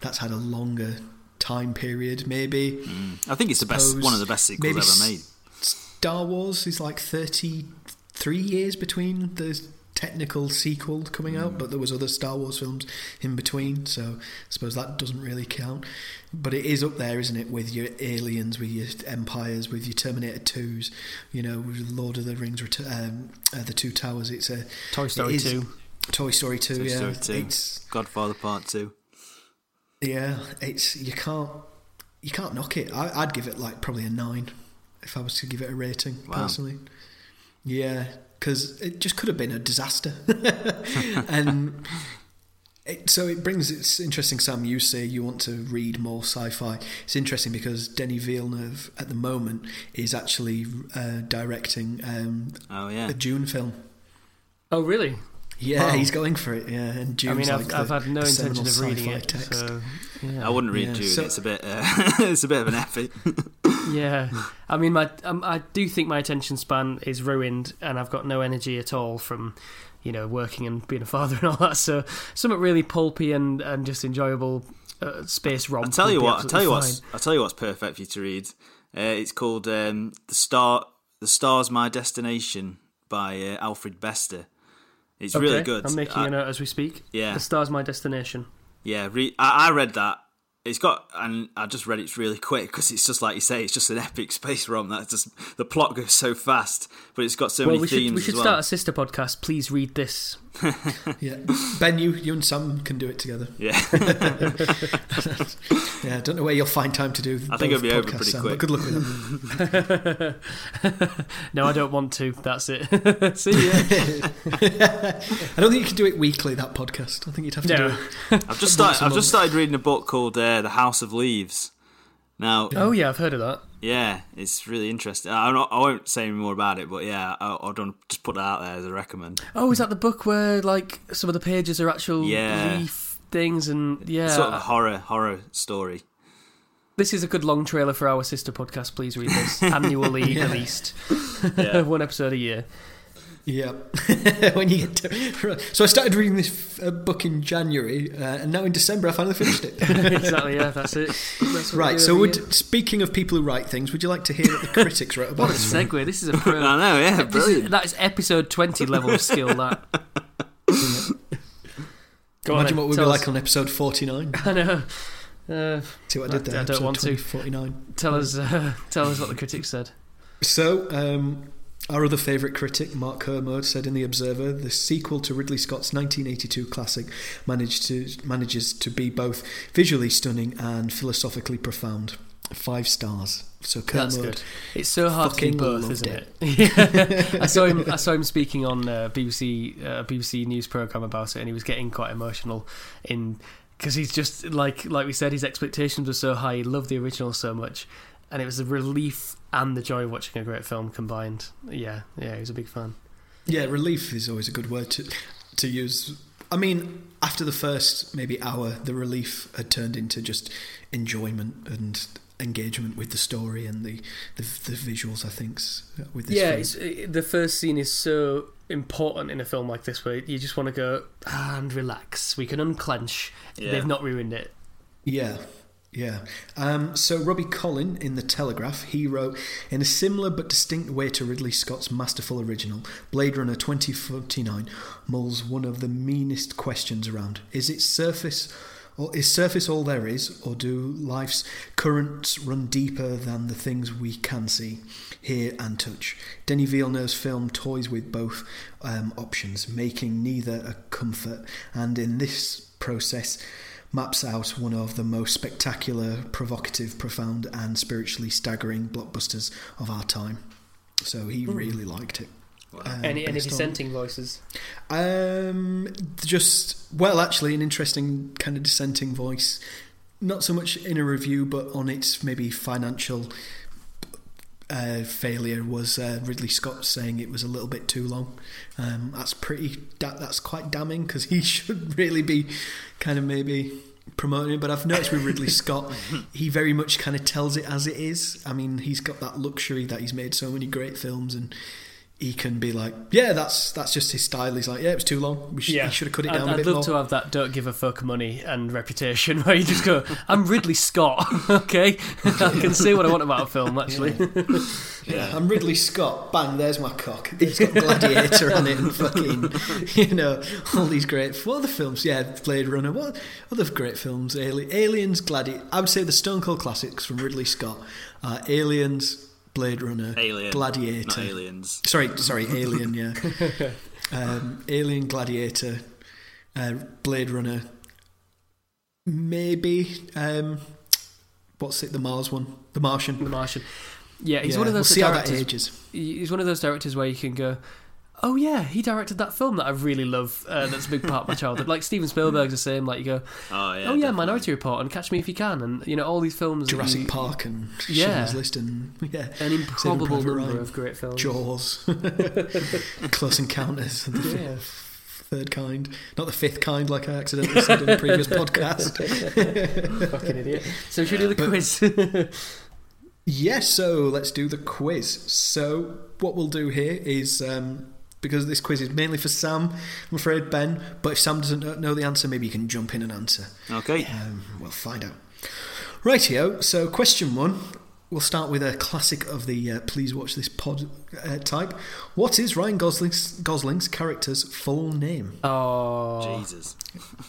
that's had a longer time period. Maybe Mm. I think it's the best, one of the best sequels maybe ever made. Star Wars is like 33 years between the technical sequel coming out, but there was other Star Wars films in between, so I suppose that doesn't really count. But it is up there, isn't it, with your Aliens, with your Empires, with your Terminator 2s, you know, with Lord of the Rings, um, uh, The Two Towers. It's a Toy Story two. Toy Story 2, Toy yeah. Story 2. It's Godfather Part Two. yeah, it's you can't you can't knock it. I, I'd give it like probably a nine if I was to give it a rating Wow. personally. Yeah, because it just could have been a disaster, and [LAUGHS] it, so it brings. It's interesting, Sam. You say you want to read more sci-fi. It's interesting because Denis Villeneuve at the moment is actually uh, directing um, Oh yeah. a Dune film. Oh really? Yeah, Wow. he's going for it. Yeah, and Dune's I mean, I've, like I've the- had no the intention of reading sci-fi it. text. So, yeah. I wouldn't read Yeah, Dune. so- it's a bit. Uh, [LAUGHS] it's a bit of an effort. [LAUGHS] Yeah, I mean, my um, I do think my attention span is ruined, and I've got no energy at all from, you know, working and being a father and all that. So something really pulpy and and just enjoyable uh, space romp. I'll tell you what. I'll tell you absolutely what's. I'll tell you what's perfect for you to read. Uh, it's called um, the Star. The Star's My Destination by uh, Alfred Bester. It's fine. really good. I'm making I- a note as we speak. yeah. the star's my destination. Yeah, re- I, I read that. It's got, and I just read it really quick because it's just like you say, it's just an [LAUGHS] epic space rom. That's just the plot goes so fast, but it's got so Well, many we themes should we should well. start a sister podcast. Please read this. [LAUGHS] Yeah, Ben, you you and Sam can do it together. Yeah, [LAUGHS] Yeah, I don't know where you'll find time to do. I think it'll be over pretty Sam, quick. But good luck with that. [LAUGHS] No, I don't want to. That's it. See ya. I don't think you can do it weekly. That podcast. I think you'd have to do No. it. I've just started. I've just started reading a book called uh, The House of Leaves. Now, Oh yeah, I've heard of that. yeah, it's really interesting. I, not, I won't say any more about it, but yeah, I, don't just put that out there as a recommend. Oh, is that the book where like some of the pages are actual Yeah. leaf things and yeah? Sort of a horror horror story. This is a good long trailer for our sister podcast. Please read this annually [LAUGHS] released, Yeah. [LAUGHS] one episode a year. Yeah. [LAUGHS] when you get to, so I started reading this uh, book in January, uh, and now in December I finally finished it. [LAUGHS] exactly. Yeah, that's it. That's right. So, would, year. speaking of people who write things, would you like to hear what the critics wrote about what a this? segue. This is a [LAUGHS] pro. I know, yeah, This is, brilliant. that is episode twenty level of skill. That. Go on Imagine then, what we'd be tell like on episode forty-nine. I know. Uh, See what I did there? I don't episode want to. Forty-nine. tell us. Uh, tell us what the critics said. So, um, our other favourite critic, Mark Kermode, said in The Observer, the sequel to Ridley Scott's 1982 classic managed to, manages to be both visually stunning and philosophically profound. Five stars. So Kermode. It's so hard to do both, isn't it? Yeah. [LAUGHS] I saw him. I saw him speaking on uh, BBC uh, BBC news program about it, and he was getting quite emotional in because he's just like like we said, his expectations were so high. He loved the original so much, and it was a relief and the joy of watching a great film combined. Yeah, yeah, he was a big fan. Yeah, relief is always a good word to to use. I mean, after the first maybe hour, the relief had turned into just enjoyment and engagement with the story and the the, the visuals. I think with this yeah, it's, it, the first scene is so important in a film like this, where you just want to go "Ah, and relax. We can unclench. Yeah. They've not ruined it. Yeah, yeah. Um, so Robbie Collin in The Telegraph, he wrote, in a similar but distinct way to Ridley Scott's masterful original, Blade Runner 2049 mulls one of the meanest questions around. Is its surface... Or is surface all there is, or do life's currents run deeper than the things we can see, hear, and touch? Denis Villeneuve's film toys with both um, options, making neither a comfort, and in this process, maps out one of the most spectacular, provocative, profound, and spiritually staggering blockbusters of our time. So he really liked it. Um, Any any based on- dissenting voices? Um, just well, actually, an interesting kind of dissenting voice. Not so much in a review, but on its maybe financial uh, failure was uh, Ridley Scott saying it was a little bit too long. Um, that's pretty. Da- that's quite damning because he [LAUGHS] should really be kind of maybe promoting it. But I've noticed with Ridley [LAUGHS] Scott, he very much kind of tells it as it is. I mean, he's got that luxury that he's made so many great films and. He can be like, yeah, that's that's just his style. He's like, yeah, it was too long. We should, he should have cut it I'd, down a I'd love more. to have that don't give a fuck money and reputation [LAUGHS] where you just go, I'm Ridley Scott, [LAUGHS] okay? [LAUGHS] I can say what I want about a film, actually. Yeah, I'm Ridley Scott. Bang, there's my cock. It's got Gladiator on it and fucking, you know, all these great. What other films? Yeah, Blade Runner. What other great films? Ali- Aliens, Gladiator. I would say the Stone Cold classics from Ridley Scott are Aliens, Blade Runner, Alien, Gladiator. not aliens. Sorry, sorry, Alien. Yeah, [LAUGHS] um, Alien, Gladiator, uh, Blade Runner. Maybe um, what's it? The Mars one, The Martian. The Martian. Yeah, he's Yeah, one of we'll those see how that ages. He's one of those directors where you can go, oh yeah, he directed that film that I really love. Uh, that's a big part of my childhood. Like Steven Spielberg's the same. Like you go, Oh yeah. oh yeah, definitely. Minority Report and Catch Me If You Can, and you know all these films. Jurassic you- Park and Yeah. Schindler's List and [LAUGHS] yeah, An improbable number Ryan. of great films. Jaws, [LAUGHS] Close Encounters, and the Yeah. third kind, not the fifth kind, like I accidentally said in a previous [LAUGHS] podcast. Fucking idiot. So should we do the But- quiz? Yes, so let's do the quiz. So, what we'll do here is um, because this quiz is mainly for Sam, I'm afraid, Ben, but if Sam doesn't know- know the answer, maybe you can jump in and answer. Okay. Um, we'll find out. Rightio, so question one. We'll start with a classic of the uh, please watch this pod uh, type. What is Ryan Gosling's, Gosling's character's full name? Oh Jesus.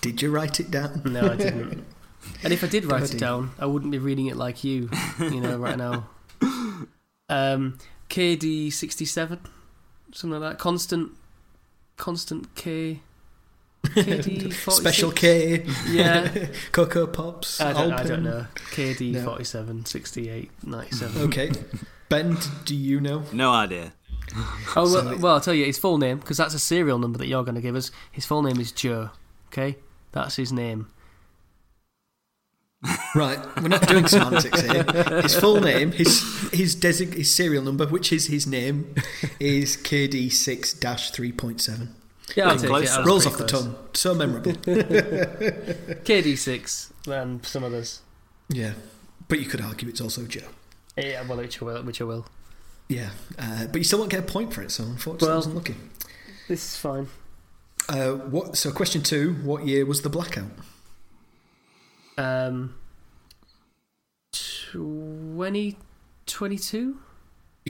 Did you write it down? no, I didn't. [LAUGHS] And if I did write Bloody. it down, I wouldn't be reading it like you, you know, right now. [LAUGHS] Um, KD sixty seven, something like that. Constant, constant K. [LAUGHS] KD Special K, Yeah, [LAUGHS] Cocoa Pops, I don't, I don't know. KD No. 47, 68, 97. Okay. Ben, do you know? No idea. Oh, well, well, I'll tell you his full name, because that's a serial number that you're going to give us. His full name is Joe. Okay? That's his name. Right, we're not doing semantics here. His full name, his his design, his serial number, which is his name, is KD six three point seven. Yeah, I'll take close, it. I though. was Rolls off pretty the tongue, so memorable. [LAUGHS] KD6 and some others. Yeah, but you could argue it's also Joe. Yeah, well, which I will. Which I will. Yeah, uh, but you still won't get a point for it, so unfortunately, Well- I wasn't lucky. This is fine. Uh, what? So, question two: What year was the blackout? Um, 2022?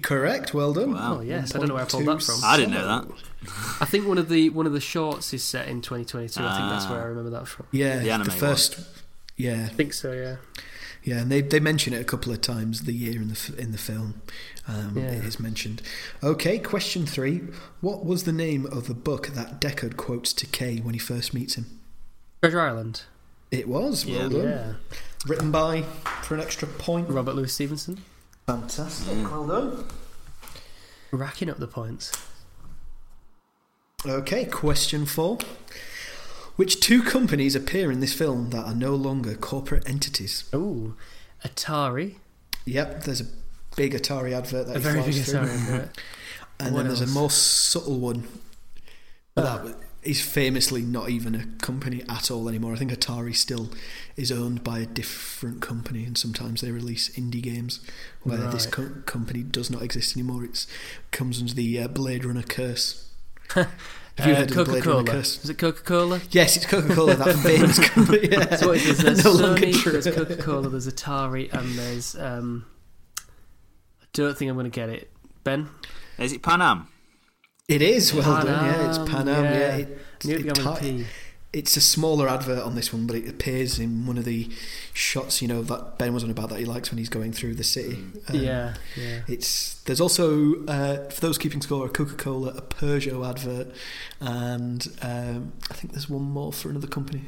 Correct. Well done. Wow. Oh, yes. I don't know where I pulled that from. I didn't know that. [LAUGHS] I think one of the one of the shorts is set in 2022. I think that's Ah. where I remember that from. Yeah, The anime the first. Yeah, I think so, yeah. yeah, and they they mention it a couple of times. The year in the in the film, um, Yeah. it is mentioned. Okay, question three: What was the name of the book that Deckard quotes to Kay when he first meets him? Treasure Island. It was well Yeah. done. Yeah. Written by for an extra point. Robert Louis Stevenson. Fantastic. Mm. Well done. Racking up the points. Okay, question four. Which two companies appear in this film that are no longer corporate entities? Oh, Atari. Yep, there's a big Atari advert that A he very flies big through. Atari. advert. And What then there's a more subtle one. But that is famously not even a company at all anymore. I think Atari still is owned by a different company, and sometimes they release indie games where this co- company does not exist anymore. It comes under the uh, Blade Runner curse. [LAUGHS] Have you Uh, heard of the Blade Coca-Cola. Runner curse? Is it Coca-Cola? Yes, it's Coca Cola, that [LAUGHS] famous company. Yeah. So what is this? [LAUGHS] There's No longer Sony, true. there's Coca-Cola, there's Atari, and there's um. I don't think I'm going to get it. Ben, Is it Pan Am? It is well Pan done. Yeah, it's Am, Pan Am. Yeah, yeah. It, it it began with a ti- P. it's a smaller advert on this one, but it appears in one of the shots. You know that Ben was on about that he likes when he's going through the city. Um, yeah, yeah. It's there's also uh, for those keeping score a Coca Cola, a Peugeot advert, and um, I think there's one more for another company.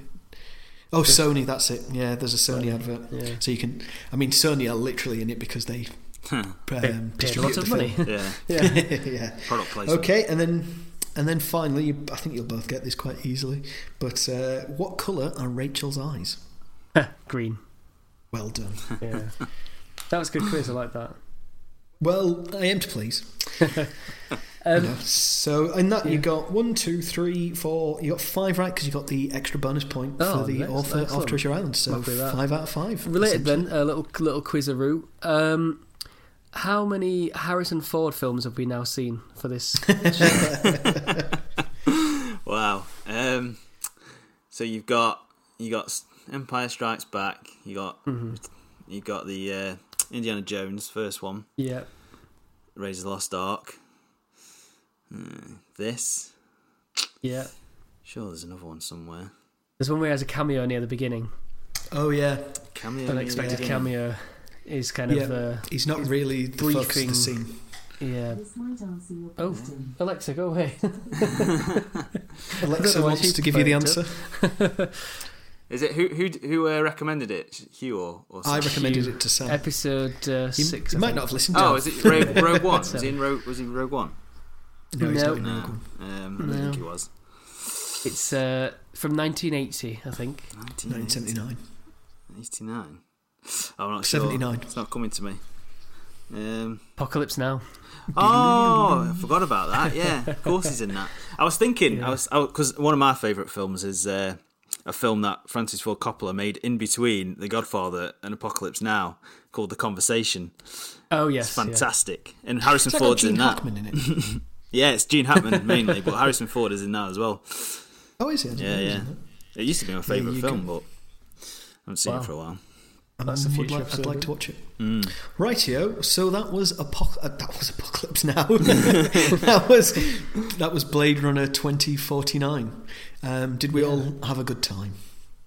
Oh, Sony, that's it. Yeah, there's a Sony advert. Yeah. So you can, I mean, Sony are literally in it because they um, Paid, paid a of money. film. Yeah. [LAUGHS] yeah. [LAUGHS] yeah. Product placement. Okay, and then and then finally, you, I think you'll both get this quite easily. But uh, what colour are Rachel's eyes? [LAUGHS] Green. Well done. Yeah. that was a good quiz. I like that. Well, I am to please. Um, You know, So in that you got one, two, three, four. You got five right because you got the extra bonus point Oh, for the ex- author of. Treasure Island. So five out of five. Related then, a little little quizaroo. Um, how many Harrison Ford films have we now seen for this? [LAUGHS] Wow. Um, so you've got you got Empire Strikes Back. You got Mm-hmm. you got the uh, Indiana Jones first one. yeah. Raiders of the Lost Ark. Hmm, this. Yeah. Sure, there's another one somewhere. There's one where he has a cameo near the beginning. Oh yeah, Cameo. Unexpected yeah. cameo is kind of uh, he's not really the focus of briefing. the scene. yeah. This might answer your Oh. Alexa, go away. [LAUGHS] Alexa wants to give you the answer. Is it who who who uh, recommended it? Hugh or, or I recommended Hugh. it to Sam. Episode uh, He, six. he I might think. not have listened to Oh, is it Rogue, [LAUGHS] Rogue One? Was So- he in Rogue? Was he in Rogue One? No, he's No. not in Rogue One. um, I don't No. think he was. It's uh, from 1980, I think. 1979. 89. I'm not sure. 79. It's not coming to me. Um, Apocalypse Now. oh, I forgot about that. Yeah, of course he's in that. I was thinking, I was because one of my favourite films is uh, a film that Francis Ford Coppola made in between The Godfather and Apocalypse Now called The Conversation. Oh yes, It's fantastic, and Harrison Has that got Ford's Gene in that. Hackman in it. [LAUGHS] Yeah, it's Gene Hackman mainly, but Harrison Ford is in that as well. Oh, is it? Yeah, yeah. It used to be my favourite you film, go. but I haven't seen Wow. it for a while. That's the Um, future like, I'd like to watch it. Mm. Rightio. So that was apoc- uh, that was Apocalypse Now. [LAUGHS] [LAUGHS] that was that was Blade Runner twenty forty nine. Um, did we all have a good time?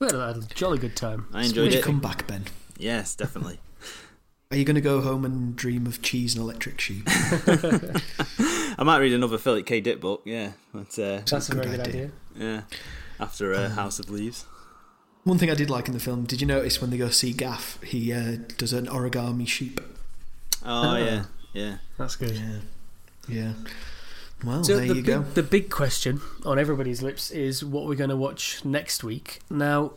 we had a jolly good time. I Would enjoyed you it. come back, Ben? Yes, definitely. [LAUGHS] Are you going to go home and dream of cheese and electric sheep? I might read another Philip K. Dick book. Yeah, but uh, That's a good very good idea. idea. yeah, after Um, uh, House of Leaves. One thing I did like in the film. Did you notice when they go see Gaff? He uh, does an origami sheep. Oh Ah. yeah, yeah. That's good. Yeah, yeah. Well, So there the you big, go. the big question on everybody's lips is what we're going to watch next week. Now,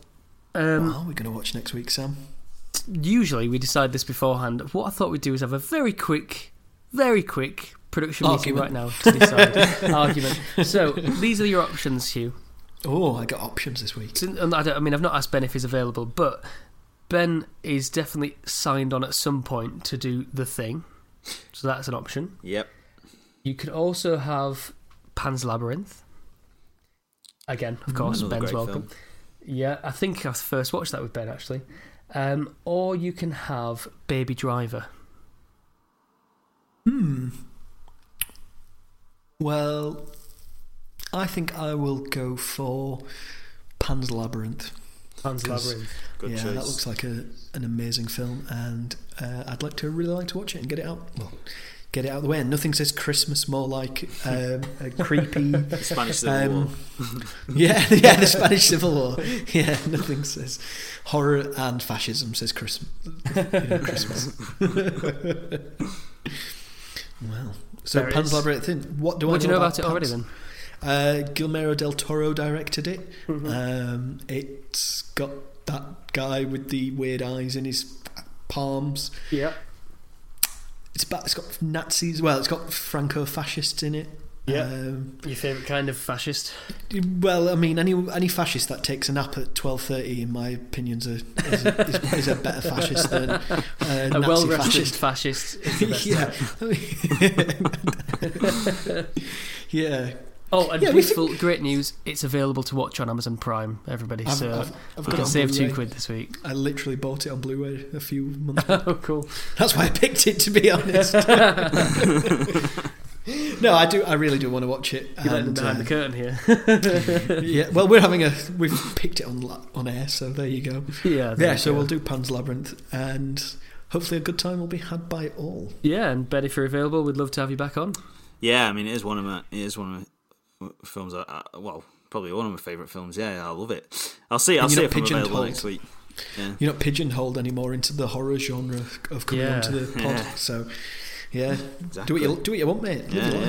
um, what are we going to watch next week, Sam? usually we decide this beforehand. What I thought we'd do is have a very quick, very quick production meeting right now to decide [LAUGHS] argument. So these are your options, Hugh. Oh, I got options this week. And I, don't, I mean, I've not asked Ben if he's available, but Ben is definitely signed on at some point to do the thing. So that's an option. Yep. You could also have Pan's Labyrinth. Again, of course, Another Ben's welcome. film. Yeah, I think I first watched that with Ben actually. Um, or you can have Baby Driver. Hmm. Well, I think I will go for Pan's Labyrinth. Pan's 'Cause- Labyrinth. Good yeah, choice. that looks like a an amazing film, and uh, I'd like to really like to watch it and get it out. Well, get it out of the way. And nothing says Christmas more like um, a creepy. [LAUGHS] Spanish Civil War. um, [LAUGHS] yeah, yeah, the Spanish Civil War. Yeah, [LAUGHS] nothing says horror and fascism says Christmas. You know, Christmas. well, so Pan's. Labyrinth. in- What do what I do you know about it already then? Uh, Guillermo del Toro directed it. Mm-hmm. Um, it's got that guy with the weird eyes in his palms. Yeah. It's about, it's got Nazis. Well, it's got Franco-fascists in it. Yeah. Um, Your favourite kind of fascist? well, I mean, any any fascist that takes a nap at twelve thirty, in my opinion, is a, is a, is, is a better fascist than uh, A Nazi well fascist. fascist. is the best. [LAUGHS] yeah. [LAUGHS] yeah. [LAUGHS] Oh, and Yeah, we beautiful, great news! It's available to watch on Amazon Prime. Everybody, I've, so I've, I've you got can save two Blu-ray. quid this week. I literally bought it on Blu-ray a few months. [LAUGHS] ago. Oh, cool! That's why I picked it, to be honest. [LAUGHS] no, I do. I really do want to watch it. You're and, behind uh, the curtain here. [LAUGHS] yeah, well, we're having a we've picked it on on air, so there you go. yeah, Yeah, so go. we'll do Pan's Labyrinth, and hopefully a good time will be had by all. Yeah, and Ben, if you're available, we'd love to have you back on. Yeah, I mean, it is one of my it is one of my films. I, I, well, probably one of my favourite films. Yeah, I love it. I'll see. I'll see you're if not I'm available pigeonholed. next week. Yeah. You're not pigeonholed anymore into the horror genre of coming Yeah. onto the [LAUGHS] pod. Yeah. So, yeah, Exactly. do what you do what you want, mate. Yeah, yeah.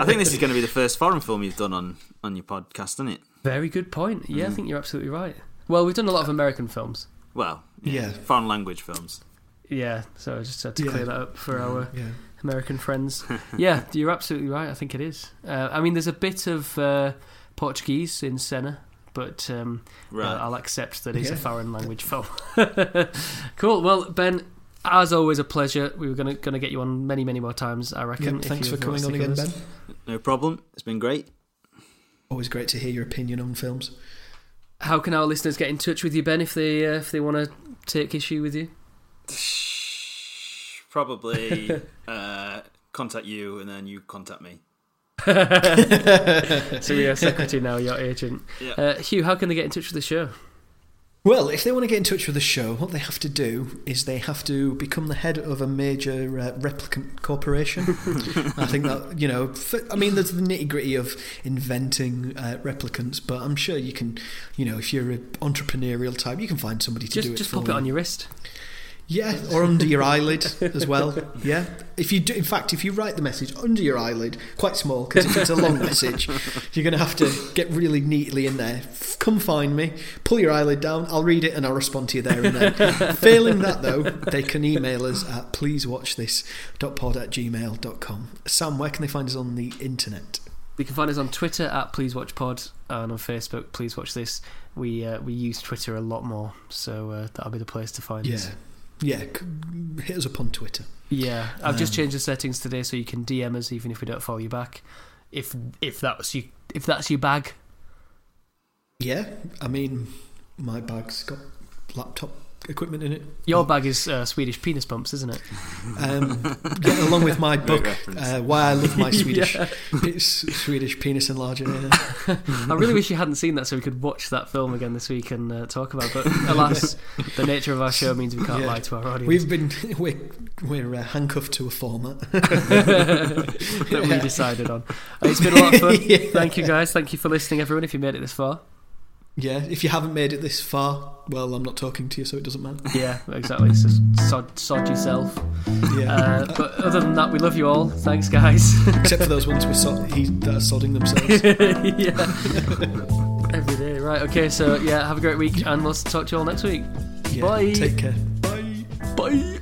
I think this is going to be the first foreign film you've done on on your podcast, isn't it? Very good point. Yeah, I Mm. think you're absolutely right. Well, we've done a lot of American films. Well, Yeah. foreign language films. Yeah, so I just had to Yeah. clear that up for our Yeah. American friends. [LAUGHS] yeah, you're absolutely right. I think it is. Uh, I mean, there's a bit of uh, Portuguese in Senna, but um, Right. uh, I'll accept that it's a foreign language film. [LAUGHS] cool. Well, Ben, as always, a pleasure. We were gonna gonna get you on many, many more times. I reckon. Yep, thanks for coming to on again, Ben. us. no problem. It's been great. Always great to hear your opinion on films. How can our listeners get in touch with you, Ben, if they uh, if they want to take issue with you? [LAUGHS] Probably [LAUGHS] uh, contact you, and then you contact me. [LAUGHS] So you're a secretary now, your agent. Yeah. Uh, Hugh, how can they get in touch with the show? Well, if they want to get in touch with the show, what they have to do is they have to become the head of a major uh, replicant corporation. [LAUGHS] I think that you know, I mean, there's the nitty gritty of inventing uh, replicants, but I'm sure you can, you know, if you're an entrepreneurial type, you can find somebody to Just do it just for pop you. it on your wrist. Yeah, or under your eyelid [LAUGHS] as well. Yeah, if you do, in fact, if you write the message under your eyelid, quite small, because if it's a long message, [LAUGHS] you're going to have to get really neatly in there. Come find me, pull your eyelid down, I'll read it and I'll respond to you there and then. [LAUGHS] Failing that, though, they can email us at pleasewatchthis.pod at gmail.com. Sam, where can they find us on the internet? You can find us on Twitter at Please Watch Pod and on Facebook Please Watch This. We uh, we use Twitter a lot more, so uh, that'll be the place to find Yeah, us. Yeah. Hit us up on Twitter. Yeah, I've just Um, changed the settings today, so you can DM us even if we don't follow you back. If if that's you if that's your bag, Yeah, I mean, my bag's got laptop equipment in it. your bag is uh, Swedish penis pumps, isn't it? Um, yeah, along with my book, uh, "Why I Love My [LAUGHS] Swedish Pe- Swedish Penis Enlarger." Yeah. I really wish you hadn't seen that, so we could watch that film again this week and uh, talk about. it. But [LAUGHS] alas, the nature of our show means we can't Yeah. lie to our audience. We've been [LAUGHS] we're we're uh, handcuffed to a format. that we decided on. It's been a lot of fun. Yeah. Thank you guys. Thank you for listening, everyone. If you made it this far, Yeah, if you haven't made it this far, well, I'm not talking to you, so it doesn't matter. yeah, exactly. So sod, sod yourself. Yeah, Uh, but other than that, we love you all. Thanks, guys. [LAUGHS] except for those ones with so- he, that are sodding themselves. [LAUGHS] yeah. Every day, right? Okay, so yeah, have a great week, and we'll talk to you all next week. Yeah, Bye. Take care. Bye. Bye.